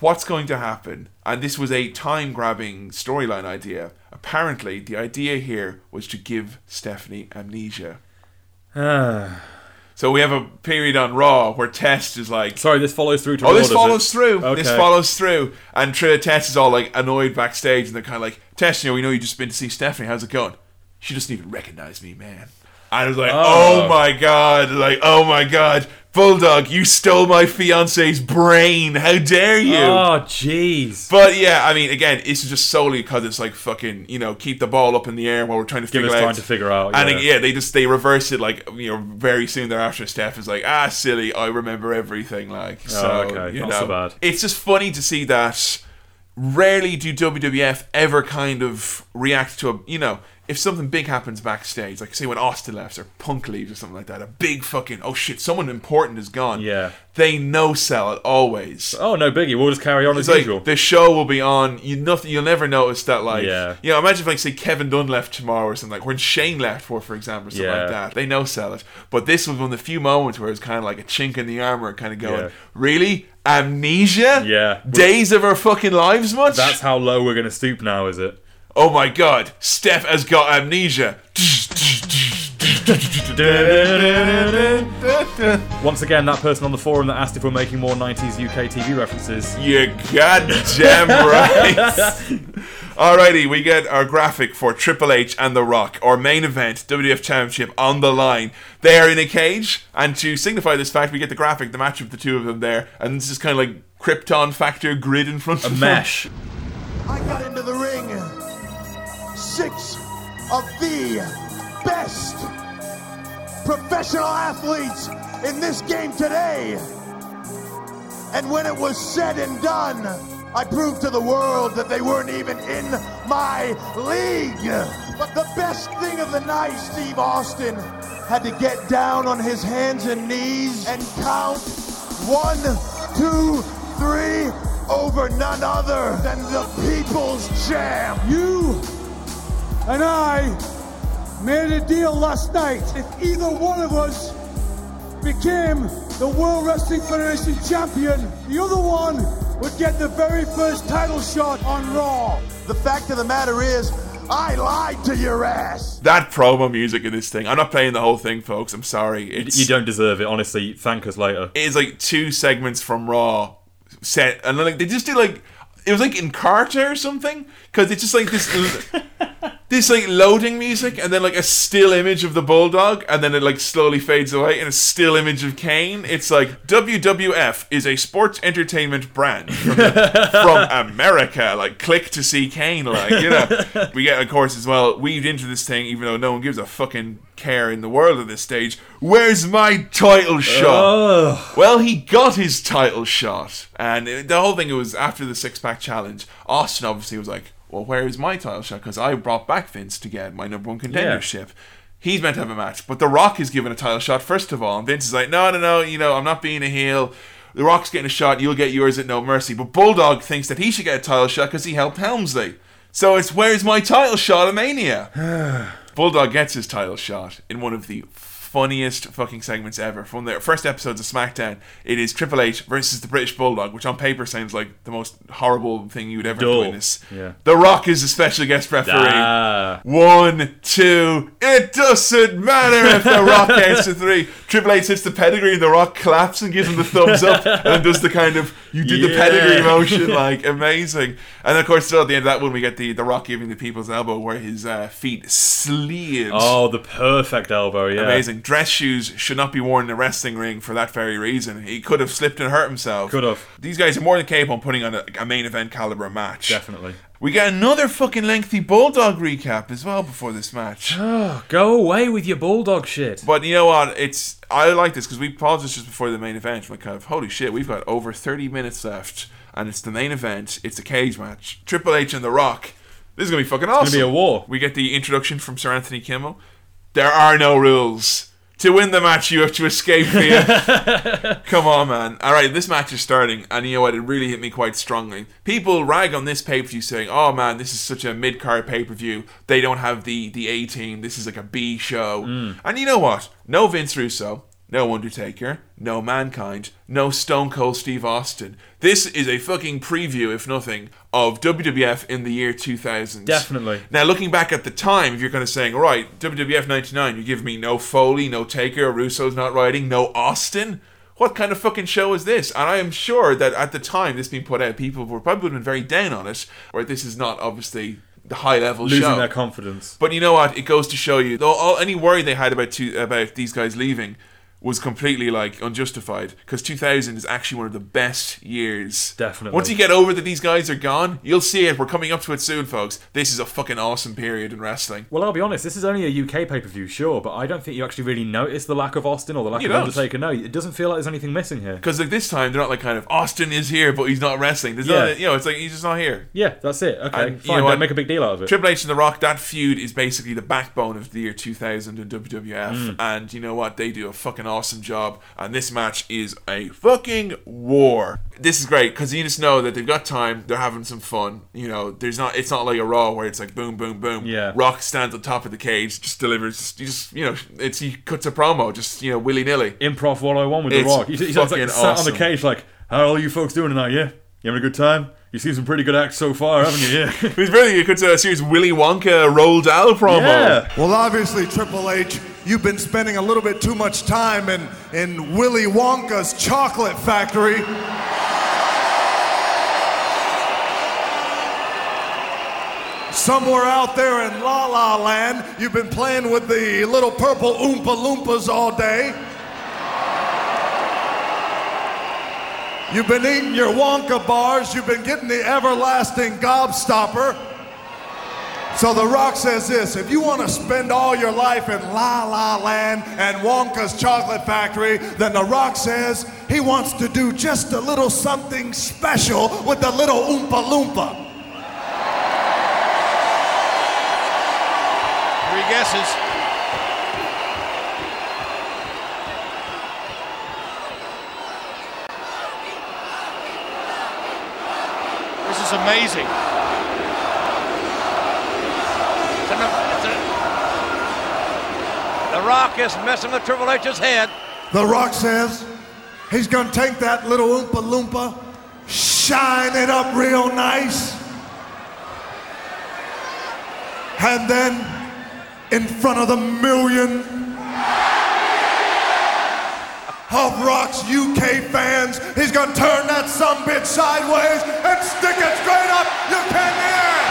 Speaker 1: What's going to happen? And this was a time grabbing storyline idea. Apparently, the idea here was to give Stephanie amnesia.
Speaker 2: Ah.
Speaker 1: So we have a period on Raw where Test is like,
Speaker 2: Sorry, this follows through to
Speaker 1: "Oh,
Speaker 2: Raw,
Speaker 1: this follows through.
Speaker 2: Okay.
Speaker 1: This follows through." And Trina Test is all like annoyed backstage, and they're kind of like, "Test, you know, we know you just been to see Stephanie. How's it going? She doesn't even recognize me, man." And I was like,
Speaker 2: Oh.
Speaker 1: "Oh my god!" Like, "Oh my god, Bulldog, you stole my fiance's brain. How dare you?"
Speaker 2: Oh, jeez.
Speaker 1: But yeah, I mean, again, it's just solely because it's like fucking, you know, keep the ball up in the air while we're trying to
Speaker 2: Give
Speaker 1: figure
Speaker 2: us
Speaker 1: out.
Speaker 2: time to figure out,
Speaker 1: And
Speaker 2: yeah.
Speaker 1: yeah, they just they reverse it like you know very soon thereafter. Steph is like, ah, silly, I remember everything. Like, so
Speaker 2: Oh, okay,
Speaker 1: you
Speaker 2: not
Speaker 1: know,
Speaker 2: so bad.
Speaker 1: it's just funny to see that. Rarely do WWF ever kind of react to a you know if something big happens backstage, like say when Austin left or Punk leaves or something like that, a big fucking oh shit, someone important is gone.
Speaker 2: Yeah.
Speaker 1: they no sell it always.
Speaker 2: Oh no, biggie. We'll just carry on
Speaker 1: It's
Speaker 2: as
Speaker 1: like
Speaker 2: usual.
Speaker 1: the show will be on. You nothing. You'll never notice that. Like,
Speaker 2: Yeah.
Speaker 1: you know, imagine if like say Kevin Dunn left tomorrow or something like when Shane left for, for example, or something
Speaker 2: Yeah.
Speaker 1: like that. They no sell it. But this was one of the few moments where it's kind of like a chink in the armor, kind of going,
Speaker 2: Yeah.
Speaker 1: really amnesia.
Speaker 2: Yeah.
Speaker 1: days of our fucking lives, much.
Speaker 2: That's how low we're gonna stoop now, is it?
Speaker 1: Oh my god, Steph has got amnesia.
Speaker 2: Once again, that person on the forum that asked if we're making more 90s UK TV references.
Speaker 1: You goddamn right. Alrighty, we get our graphic for Triple H and The Rock, our main event, WWF Championship on the line. They are in a cage, and to signify this fact, we get the graphic, the match of the two of them there, and this is kind of like Krypton Factor grid in front
Speaker 2: A
Speaker 1: of them.
Speaker 2: A mesh.
Speaker 11: I got into the ring. Six of the best professional athletes in this game today. And when it was said and done, I proved to the world that they weren't even in my league. But the best thing of the night, Steve Austin had to get down on his hands and knees and count one, two, three over none other than the people's champ.
Speaker 10: You and I made a deal last night. If either one of us became the World Wrestling Federation champion, the other one would get the very first title shot on Raw.
Speaker 11: The fact of the matter is, I lied to your ass.
Speaker 1: That promo music in this thing, I'm not playing the whole thing, folks, I'm sorry.
Speaker 2: You,
Speaker 1: It's,
Speaker 2: you don't deserve it, honestly. Thank us later.
Speaker 1: it's like two segments from Raw set, and then like they just do like it was like Encarta or something because it's just like this this like loading music and then like a still image of the bulldog and then it like slowly fades away and a still image of Kane. It's like WWF is a sports entertainment brand from, from America. Like click to see Kane. Like you know, we get of course as well weaved into this thing even though no one gives a fucking care in the world at this stage. Where's my title shot?
Speaker 2: Ugh.
Speaker 1: Well, he got his title shot, and it- the whole thing was after the six pack challenge. Austin obviously was like, "Well, where is my title shot?" Because I brought back Vince to get my number one contendership. He's meant to have a match, but The Rock is given a title shot first of all, and Vince is like, "No, no, no, you know, I'm not being a heel. The Rock's getting a shot. You'll get yours at no mercy." But Bulldog thinks that he should get a title shot because he helped Helmsley. So it's where's my title shot Mania? Bulldog gets his title shot in one of the funniest fucking segments ever. From the first episodes of SmackDown, it is Triple H versus the British Bulldog, which on paper sounds like the most horrible thing you would ever
Speaker 2: Dull.
Speaker 1: witness.
Speaker 2: Yeah.
Speaker 1: The Rock is a special guest referee.
Speaker 2: Ah.
Speaker 1: One, two, it doesn't matter if The Rock counts to three. Triple H hits the pedigree, and The Rock claps and gives him the thumbs up, and does the kind of you did the pedigree motion, like amazing. And of course, still at the end of that one, we get the The Rock giving the people's elbow where his uh, feet slid.
Speaker 2: Oh, the perfect elbow, yeah.
Speaker 1: Amazing. Dress shoes should not be worn in a wrestling ring for that very reason. He could have slipped and hurt himself.
Speaker 2: Could have.
Speaker 1: These guys are more than capable of putting on a, a main event caliber match.
Speaker 2: Definitely.
Speaker 1: We get another fucking lengthy Bulldog recap as well before this match.
Speaker 2: Oh, go away with your bulldog shit.
Speaker 1: But you know what? It's I like this because we paused this just before the main event. We're kind of holy shit. We've got over thirty minutes left, and it's the main event. It's a cage match. Triple H and The Rock. This is gonna be fucking awesome.
Speaker 2: It's gonna be a war.
Speaker 1: We get the introduction from Sir Anthony Chimel. There are no rules. To win the match, you have to escape fear. Come on, man. All right, this match is starting, and you know what? It really hit me quite strongly. People rag on this pay per view, saying, "Oh man, this is such a mid card pay per view. They don't have the the A team. This is like a B show." Mm. And you know what? No Vince Russo, no Undertaker, no Mankind, no Stone Cold Steve Austin. This is a fucking preview, if nothing, of WWF in the year 2000.
Speaker 2: Definitely.
Speaker 1: Now, looking back at the time, if you're kind of saying, all right, WWF 99, you give me no Foley, no Taker, Russo's not writing, no Austin. What kind of fucking show is this? And I am sure that at the time this being put out, people were probably would have been very down on it, or this is not obviously the high level show.
Speaker 2: Losing
Speaker 1: show.
Speaker 2: their confidence.
Speaker 1: But you know what? It goes to show you, though, all any worry they had about two, about these guys leaving was completely like unjustified because 2000 is actually one of the best years.
Speaker 2: Definitely.
Speaker 1: Once you get over that these guys are gone, you'll see it. We're coming up to it soon, folks. This is a fucking awesome period in wrestling.
Speaker 2: Well, I'll be honest, this is only a UK pay per view, sure, but I don't think you actually really notice the lack of Austin or the lack
Speaker 1: You
Speaker 2: of
Speaker 1: don't.
Speaker 2: Undertaker. No, it doesn't feel like there's anything missing here.
Speaker 1: Because like this time, they're not like kind of Austin is here, but he's not wrestling. There's
Speaker 2: Yeah.
Speaker 1: not, you know, it's like he's just not here.
Speaker 2: Yeah, that's it. Okay,
Speaker 1: And you
Speaker 2: fine.
Speaker 1: know?
Speaker 2: Don't make a big deal out of it.
Speaker 1: Triple H and The Rock, that feud is basically the backbone of the year 2000 in WWF.
Speaker 2: Mm.
Speaker 1: And you know what? They do a fucking awesome job. And this match is a fucking war. This is great because you just know that they've got time. They're having some fun. You know, there's not. It's not like a Raw where it's like boom, boom, boom.
Speaker 2: Yeah.
Speaker 1: Rock stands on top of the cage, just delivers. You just, you know, it's he cuts a promo, just you know, willy nilly.
Speaker 2: Improv 101 with The
Speaker 1: It's
Speaker 2: Rock. He's, he's like
Speaker 1: fucking
Speaker 2: sat on the cage like, how are all you folks doing tonight, yeah? You having a good time? You've seen some pretty good acts so far, haven't you? Yeah.
Speaker 1: He's really you could uh, serious Willy Wonka Roald Dahl promo. Yeah.
Speaker 5: Well, obviously, Triple H, you've been spending a little bit too much time in, in Willy Wonka's chocolate factory. Somewhere out there in La La Land, you've been playing with the little purple Oompa Loompas all day. You've been eating your Wonka bars, you've been getting the everlasting gobstopper. So The Rock says this if you want to spend all your life in La La Land and Wonka's Chocolate Factory, then The Rock says he wants to do just a little something special with the little Oompa Loompa.
Speaker 7: Three guesses. Is amazing.
Speaker 6: It's an- it's an- The Rock is messing with Triple H's head.
Speaker 5: The Rock says he's gonna take that little Oompa Loompa, shine it up real nice, and then in front of the million of Rock's UK fans, he's gonna turn that sumbitch sideways and stick it straight up. You can hear it.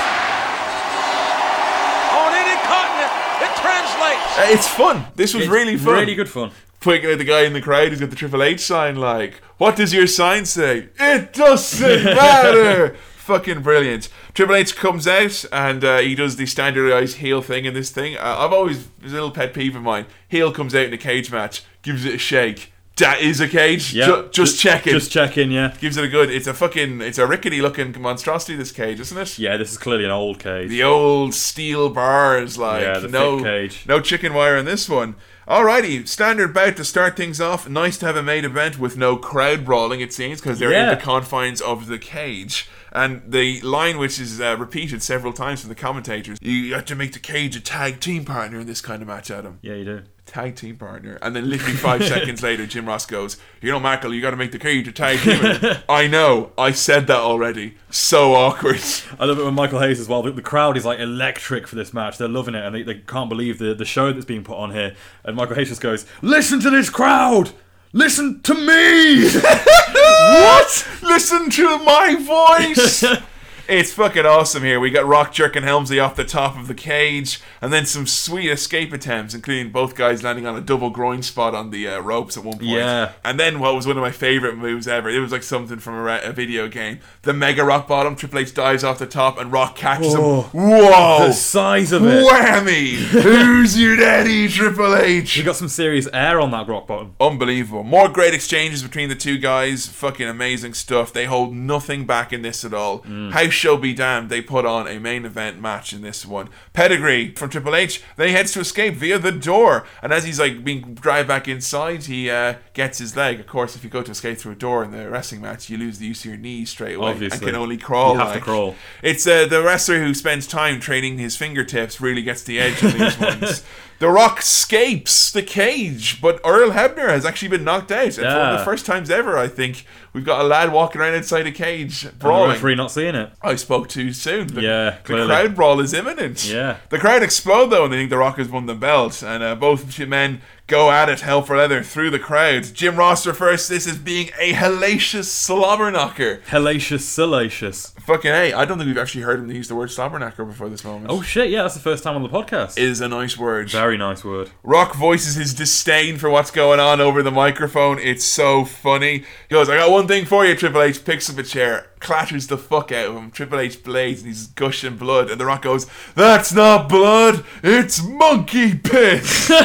Speaker 6: On any continent, it translates.
Speaker 1: Uh, It's fun. This was
Speaker 2: It's
Speaker 1: really fun.
Speaker 2: really good fun.
Speaker 1: Pointing at the guy in the crowd who's got the Triple H sign, like, what does your sign say? It doesn't matter. Fucking brilliant. Triple H comes out and uh, he does the standardized heel thing in this thing. Uh, I've always, there's a little pet peeve of mine. Heel comes out in a cage match, gives it a shake, That is a cage.
Speaker 2: Yeah,
Speaker 1: Ju- just
Speaker 2: ju-
Speaker 1: checking.
Speaker 2: Just checking, yeah.
Speaker 1: Gives it a good. It's a fucking. It's a rickety looking monstrosity. This cage, isn't it?
Speaker 2: Yeah, this is clearly an old cage.
Speaker 1: The old steel bars, like
Speaker 2: Yeah, the
Speaker 1: no
Speaker 2: cage.
Speaker 1: no chicken wire in this one. Alrighty, standard bout to start things off. Nice to have a main event with no crowd brawling, it seems, because they're
Speaker 2: Yeah.
Speaker 1: in the confines of the cage. And the line, which is uh, repeated several times from the commentators, you have to make the cage a tag team partner in this kind of match, Adam.
Speaker 2: Yeah, you do.
Speaker 1: Tag team partner. And then literally five seconds later, Jim Ross goes, You know, Michael, you got to make the cage a tag team. I know. I said that already. So awkward.
Speaker 2: I love it when Michael Hayes as well. The, the crowd is like electric for this match. They're loving it and they, they can't believe the, the show that's being put on here. And Michael Hayes just goes, Listen to this crowd! Listen to me!
Speaker 1: what? Listen to my voice. it's fucking awesome here. We got Rock jerking Helmsley off the top of the cage, and then some sweet escape attempts, including both guys landing on a double groin spot on the uh, ropes at one point.
Speaker 2: Yeah.
Speaker 1: And then what was one of my favorite moves ever? It was like something from a, re- a video game. The Mega Rock Bottom. Triple H dives off the top, and Rock catches
Speaker 2: Oh.
Speaker 1: him. Whoa!
Speaker 2: The size of it.
Speaker 1: Whammy! Who's your daddy, Triple H?
Speaker 2: You got some serious air on that rock bottom.
Speaker 1: Unbelievable. More great exchanges between the two guys. Fucking amazing stuff. They hold nothing back in this at all. House show be damned, they put on a main event match in this one. Pedigree from Triple H. Then he heads to escape via the door. And as he's like being drive back inside, he uh, gets his leg. Of course, if you go to escape through a door in the wrestling match, you lose the use of your knees straight away.
Speaker 2: Obviously.
Speaker 1: And can only crawl.
Speaker 2: You have to crawl.
Speaker 1: It's uh, the wrestler who spends time training his fingertips really gets the edge of these ones. The Rock escapes the cage, but Earl Hebner has actually been knocked out. And for one of the first times ever, I think, we've got a lad walking around inside a cage brawling.
Speaker 2: referee not seeing it.
Speaker 1: I spoke too soon. The,
Speaker 2: Yeah,
Speaker 1: the crowd brawl is imminent.
Speaker 2: Yeah.
Speaker 1: The crowd explode though, and they think The Rock has won the belt, and uh, both men go at it hell for leather through the crowd. Jim Ross refers to this as being a hellacious slobber knocker.
Speaker 2: Hellacious, salacious.
Speaker 1: Fucking hey, I don't think we've actually heard him use the word slobber knocker before this moment.
Speaker 2: Oh shit, yeah, that's the first time on the podcast.
Speaker 1: is a nice word.
Speaker 2: Very nice word.
Speaker 1: Rock voices his disdain for what's going on over the microphone. It's so funny. He goes, I got one thing for you, Triple H. Picks up a chair, clatters the fuck out of him. Triple H blades and he's gushing blood. And The Rock goes, That's not blood, it's monkey piss.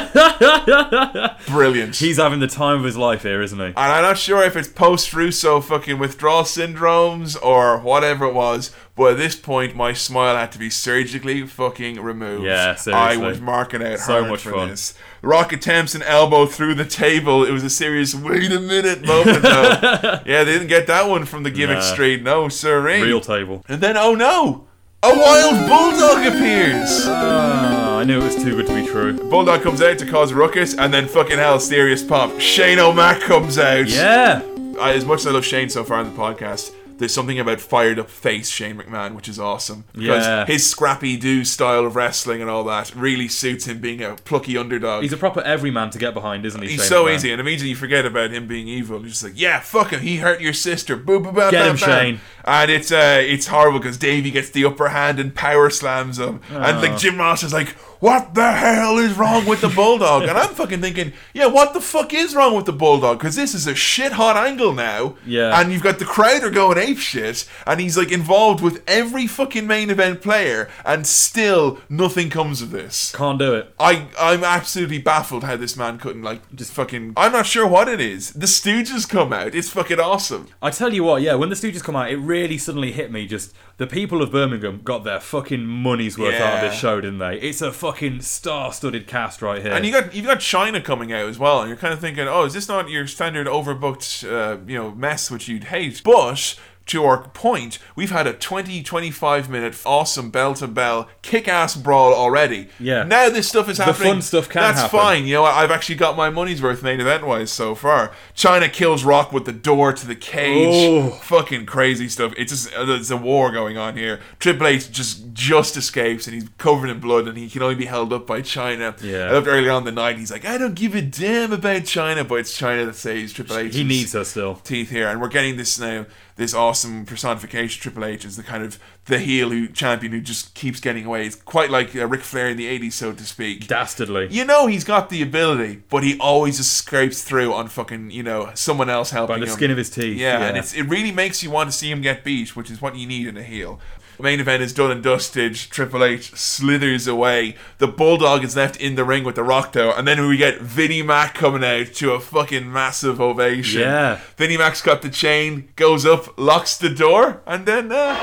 Speaker 1: Brilliant.
Speaker 2: He's having the time of his life here, isn't he?
Speaker 1: And I'm not sure if it's post Russo fucking withdrawal syndromes or whatever it was, but at this point, my smile had to be surgically fucking removed.
Speaker 2: Yeah,
Speaker 1: I was marking out
Speaker 2: So much
Speaker 1: for
Speaker 2: fun.
Speaker 1: this. Rock attempts an elbow through the table. It was a serious wait a minute moment, though. yeah, they didn't get that one from the gimmick
Speaker 2: Nah.
Speaker 1: straight. No, sirree.
Speaker 2: Real table.
Speaker 1: And then, oh no, a wild bulldog appears.
Speaker 2: Ah, I knew it was too good to be true.
Speaker 1: Bulldog comes out to cause a ruckus, and then fucking hell, serious pop. Shane O'Mac comes out.
Speaker 2: Yeah.
Speaker 1: I, as much as I love Shane so far in the podcast, there's something about fired up face Shane McMahon, which is awesome. Because
Speaker 2: Yeah.
Speaker 1: his scrappy do style of wrestling and all that really suits him being a plucky underdog.
Speaker 2: He's a proper everyman to get behind, isn't he?
Speaker 1: He's
Speaker 2: Shane
Speaker 1: so
Speaker 2: McMahon?
Speaker 1: easy, and immediately you forget about him being evil. You're just like, yeah, fuck him. He hurt your sister. Boo, boo, bam,
Speaker 2: Get
Speaker 1: bam,
Speaker 2: him,
Speaker 1: bam.
Speaker 2: Shane.
Speaker 1: And it's uh, it's horrible because Davey gets the upper hand and power slams him, and
Speaker 2: Oh.
Speaker 1: like Jim Ross is like, "What the hell is wrong with the bulldog?" and I'm fucking thinking, "Yeah, what the fuck is wrong with the bulldog?" Because this is a shit hot angle now,
Speaker 2: Yeah.
Speaker 1: And you've got the crowd are going ape shit, and he's like involved with every fucking main event player, and still nothing comes of this.
Speaker 2: Can't do it.
Speaker 1: I I'm absolutely baffled how this man couldn't like just fucking. I'm not sure what it is. The Stooges come out. It's fucking awesome.
Speaker 2: I tell you what, yeah, when the Stooges come out, it really suddenly hit me. Just the people of Birmingham got their fucking money's worth out of this show, didn't they? It's a fucking star-studded cast right here.
Speaker 1: And you got you've got Chyna coming out as well, and you're kind of thinking, oh, is this not your standard overbooked, uh, you know, mess which you'd hate? But to our point, we've had a 20, 25 minute awesome bell to bell kick ass brawl already.
Speaker 2: Yeah.
Speaker 1: Now this stuff is happening.
Speaker 2: The fun stuff can
Speaker 1: That's
Speaker 2: happen.
Speaker 1: fine. You know, I've actually got my money's worth main event wise so far. Chyna kills Rock with the door to the cage.
Speaker 2: Oh.
Speaker 1: Fucking crazy stuff. It's just uh, there's a war going on here. Triple H just just escapes and he's covered in blood and he can only be held up by Chyna.
Speaker 2: Yeah.
Speaker 1: I loved earlier on the night. He's like, I don't give a damn about Chyna, but it's Chyna that saves Triple H.
Speaker 2: he needs her still.
Speaker 1: teeth here, and we're getting this now. This awesome personification, Triple H, is the kind of the heel who champion who just keeps getting away. It's quite like uh, Ric Flair in the '80s, so to speak.
Speaker 2: Dastardly.
Speaker 1: You know he's got the ability, but he always just scrapes through on fucking you know someone else helping
Speaker 2: By the
Speaker 1: him.
Speaker 2: skin of his teeth,
Speaker 1: Yeah,
Speaker 2: yeah.
Speaker 1: and it's it really makes you want to see him get beat, which is what you need in a heel. Main event is done and dusted. Triple H slithers away. The Bulldog is left in the ring with The Rock, though. And then we get Vinnie Mac coming out to a fucking massive ovation.
Speaker 2: Yeah.
Speaker 1: Vinnie Mac's got the chain, goes up, locks the door, and then. Uh,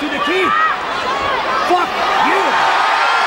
Speaker 8: To the key. Fuck you.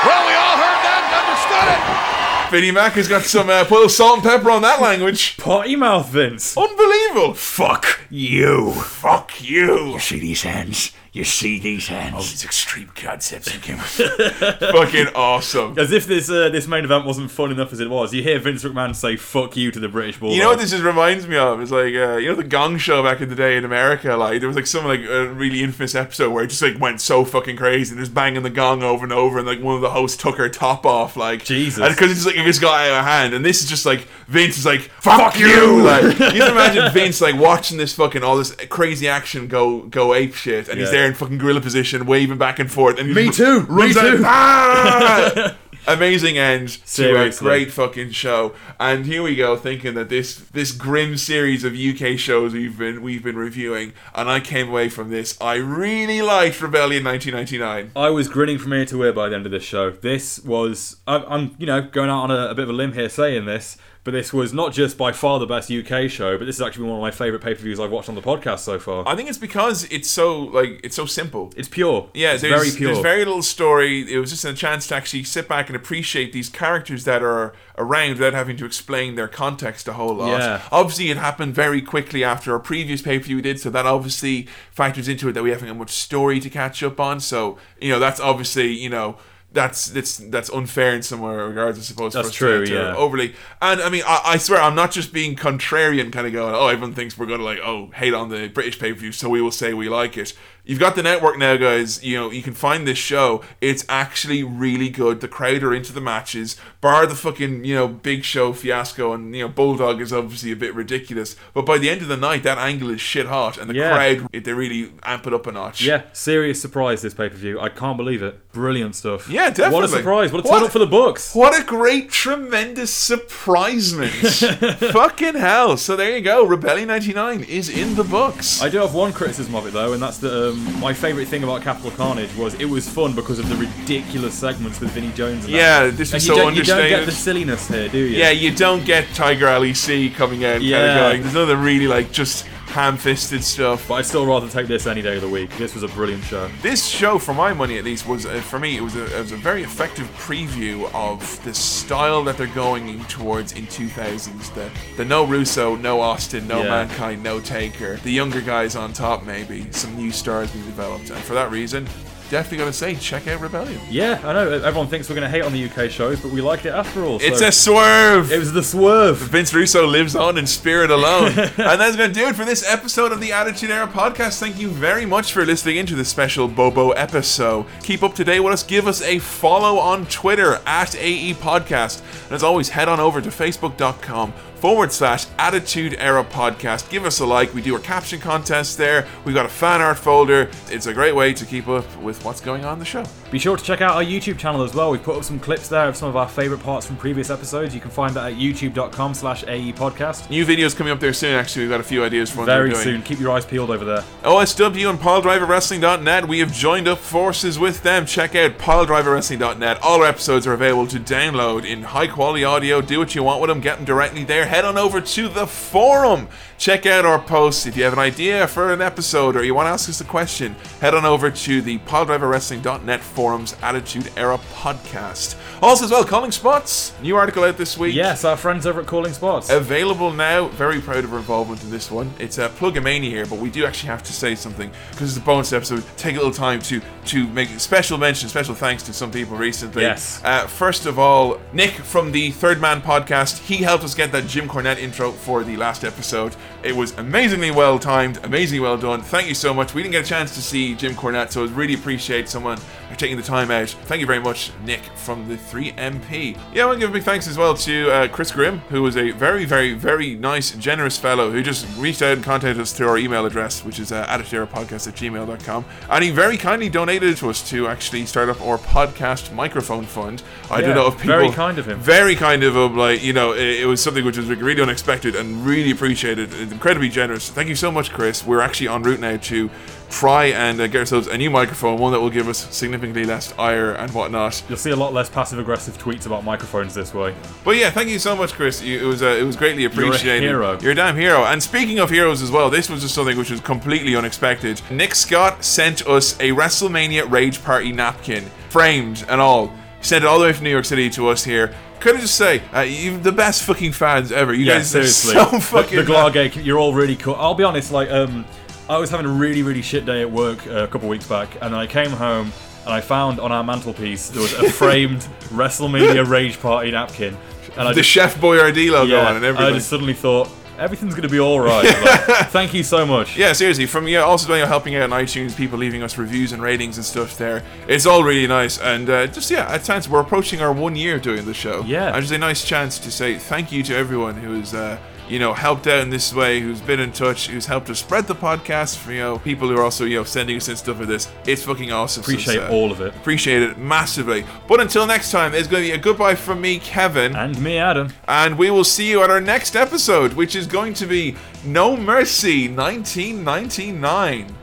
Speaker 6: Well, we all heard that and understood it.
Speaker 1: Vinnie Mac has got some uh, put a little salt and pepper on that language.
Speaker 2: Potty mouth, Vince.
Speaker 1: Unbelievable.
Speaker 17: Fuck you.
Speaker 1: Fuck you.
Speaker 17: You see these hands? You see these hands?
Speaker 1: Oh, these extreme concepts you came Fucking awesome.
Speaker 2: As if this uh, this main event wasn't fun enough as it was. You hear Vince McMahon say "fuck you" to the British Bulldog.
Speaker 1: You know what this just reminds me of? It's like uh, you know the Gong Show back in the day in America. Like there was like some like a really infamous episode where it just like went so fucking crazy and just banging the gong over and over, and like one of the hosts took her top off, like
Speaker 2: Jesus.
Speaker 1: and because it's like it just got out of hand. And this is just like Vince is like fuck, you. Like you can imagine Vince like watching this fucking all this crazy action go go ape shit, and he's there in fucking gorilla position, waving back and forth. And
Speaker 17: Me too.
Speaker 1: Runs
Speaker 17: Me
Speaker 1: out,
Speaker 17: too.
Speaker 1: "Ah!" Amazing end to a great fucking show. And here we go, thinking that this this grim series of UK shows we've been we've been reviewing, and I came away from this. I really liked Rebellion 1999.
Speaker 2: I was grinning from ear to ear by the end of this show. This was, I'm, I'm you know, going out on a, a bit of a limb here saying this, but this was not just by far the best UK show, but this is actually one of my favourite pay per views I've watched on the podcast so far.
Speaker 1: I think it's because it's so like it's so simple.
Speaker 2: It's pure.
Speaker 1: Yeah,
Speaker 2: it's
Speaker 1: there's,
Speaker 2: very pure.
Speaker 1: there's very little story. It was just a chance to actually sit back and appreciate these characters that are around without having to explain their context a whole lot.
Speaker 2: Yeah.
Speaker 1: Obviously, it happened very quickly after our previous pay per view we did, so that obviously factors into it that we haven't got much story to catch up on. So you know that's obviously you know. That's that's that's unfair in some regards, I suppose.
Speaker 2: That's true,
Speaker 1: to- to
Speaker 2: yeah.
Speaker 1: Overly, and I mean, I, I swear, I'm not just being contrarian, kind of going, oh, everyone thinks we're going to like, oh, hate on the British pay per view, so we will say we like it. You've got the network now, guys. You know, you can find this show. It's actually really good. The crowd are into the matches, bar the fucking, you know, big show fiasco, and, you know, Bulldog is obviously a bit ridiculous. But by the end of the night, that angle is shit hot, and the
Speaker 2: Yeah.
Speaker 1: crowd, it, they really amp it up a notch.
Speaker 2: Yeah, serious surprise this pay per view. I can't believe it. Brilliant stuff.
Speaker 1: Yeah, definitely.
Speaker 2: What a surprise. What a turn up for the books.
Speaker 1: What a great, tremendous surprisement. Fucking hell. So there you go. Rebellion 99 is in the books.
Speaker 2: I do have one criticism of it though, and that's that uh, um, my favourite thing about Capital Carnage was it was fun because of the ridiculous segments with Vinnie Jones. And that.
Speaker 1: Yeah, this was so
Speaker 2: don't, You don't get the silliness here, do you?
Speaker 1: Yeah, you don't get Tiger LEC coming out kind
Speaker 2: Yeah.
Speaker 1: of going. There's nothing really like just ham-fisted stuff.
Speaker 2: But I'd still rather take this any day of the week. This was a brilliant show.
Speaker 1: This show, for my money at least, was uh, for me it was a, it was a very effective preview of the style that they're going in towards in 2000s. The the no Russo, no Austin, no
Speaker 2: Yeah.
Speaker 1: Mankind, no Taker. The younger guys on top, maybe some new stars being developed, and for that reason, definitely gotta say, check out Rebellion.
Speaker 2: Yeah, I know. Everyone thinks we're going to hate on the UK shows, but we liked it after all.
Speaker 1: It's a swerve.
Speaker 2: It was the swerve.
Speaker 1: Vince Russo lives on in spirit alone. and that's going to do it for this episode of the Attitude Era podcast. Thank you very much for listening into this special Bobo episode. Keep up to date with us. Give us a follow on Twitter at AE Podcast. And as always, head on over to facebook.com forward slash Attitude Era Podcast. Give us a like. We do our caption contest there. We've got a fan art folder. It's a great way to keep up with what's going on the show.
Speaker 2: Be sure to check out our YouTube channel as well. We've put up some clips there of some of our favourite parts from previous episodes. You can find that at youtube.com slash AE podcast.
Speaker 1: New videos coming up there soon, actually. We've got a few ideas for
Speaker 2: Very soon. Keep your eyes peeled over there.
Speaker 1: OSW and PileDriverWrestling.net. We have joined up forces with them. Check out PileDriverWrestling.net. All our episodes are available to download in high quality audio. Do what you want with them. Get them directly there. Head on over to the forum. Check out our posts. If you have an idea for an episode or you want to ask us a question, head on over to the PileDriverWrestling.net forums Attitude Era podcast. Also, as well, Calling Spots. New article out this week.
Speaker 2: Yes, our friends over at Calling Spots.
Speaker 1: Available now. Very proud of our involvement in this one. It's a plug a mania here, but we do actually have to say something because it's a bonus episode. Take a little time to to make special mention, special thanks to some people recently.
Speaker 2: Yes.
Speaker 1: Uh, first of all, Nick from the Third Man podcast. He helped us get that Jim Cornette intro for the last episode. It was amazingly well timed, amazingly well done. Thank you so much. We didn't get a chance to see Jim Cornette, so I really appreciate someone taking the time out. Thank you very much, Nick from the 3MP. Yeah, I want to give a big thanks as well to uh, Chris Grimm, who was a very, very, very nice, generous fellow who just reached out and contacted us through our email address, which is uh, attitudeerapodcast at gmail.com. And he very kindly donated to us to actually start up our podcast microphone fund. I
Speaker 2: Yeah,
Speaker 1: don't know if people.
Speaker 2: very kind of him.
Speaker 1: Very kind of him. Like, you know, it, it was something which was really unexpected and really appreciated. Incredibly generous. Thank you so much, Chris. We're actually en route now to try and uh, get ourselves a new microphone, one that will give us significantly less ire and whatnot.
Speaker 2: You'll see a lot less passive aggressive tweets about microphones this way.
Speaker 1: But yeah, thank you so much, Chris. You, it was uh, it was greatly appreciated.
Speaker 2: You're a hero.
Speaker 1: You're a damn hero. And speaking of heroes as well, this was just something which was completely unexpected. Nick Scott sent us a WrestleMania Rage Party napkin, framed and all. He sent it all the way from New York City to us here. Could I just say, uh, you the best fucking fans ever. You
Speaker 2: yeah,
Speaker 1: guys are
Speaker 2: seriously.
Speaker 1: so
Speaker 2: The-
Speaker 1: fucking.
Speaker 2: the, Glargate, you're all really cool. I'll be honest, like, um, I was having a really, really shit day at work uh, a couple weeks back, and I came home and I found on our mantelpiece there was a framed WrestleMania Rage Party napkin. And I
Speaker 1: The Chef Boyardee logo
Speaker 2: yeah,
Speaker 1: on and everything.
Speaker 2: I just suddenly thought, everything's going to be alright. Like, thank you so much.
Speaker 1: Yeah, seriously. From yeah, also you know, helping out on iTunes, people leaving us reviews and ratings and stuff there. It's all really nice, and uh, just yeah, at times we're approaching our one year doing the show.
Speaker 2: Yeah.
Speaker 1: and just a nice chance to say thank you to everyone who's uh, you know helped out in this way, who's been in touch, who's helped us spread the podcast. For, you know, people who are also you know sending us in stuff like this. It's fucking awesome.
Speaker 2: Appreciate
Speaker 1: it's, uh,
Speaker 2: all of it.
Speaker 1: Appreciate it massively. But until next time, it's going to be a goodbye from me, Kevin,
Speaker 2: and me, Adam,
Speaker 1: and we will see you at our next episode, which is going to be No Mercy 1999.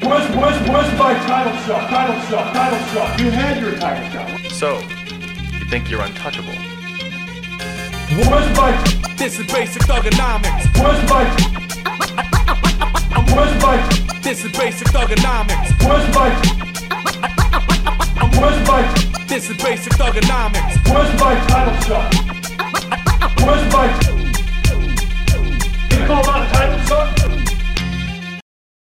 Speaker 8: Where's, where's, where's my title shot? Title shot, title shot. You had your title shot.
Speaker 20: So, you think you're untouchable?
Speaker 8: Where's bike?
Speaker 4: This is basic thuganomics.
Speaker 8: Where's bike? I'm bike?
Speaker 4: This is basic thuganomics.
Speaker 8: Where's bike? I'm bike?
Speaker 4: This is basic thuganomics.
Speaker 8: Where's bike title shot? Where's bike? It's all about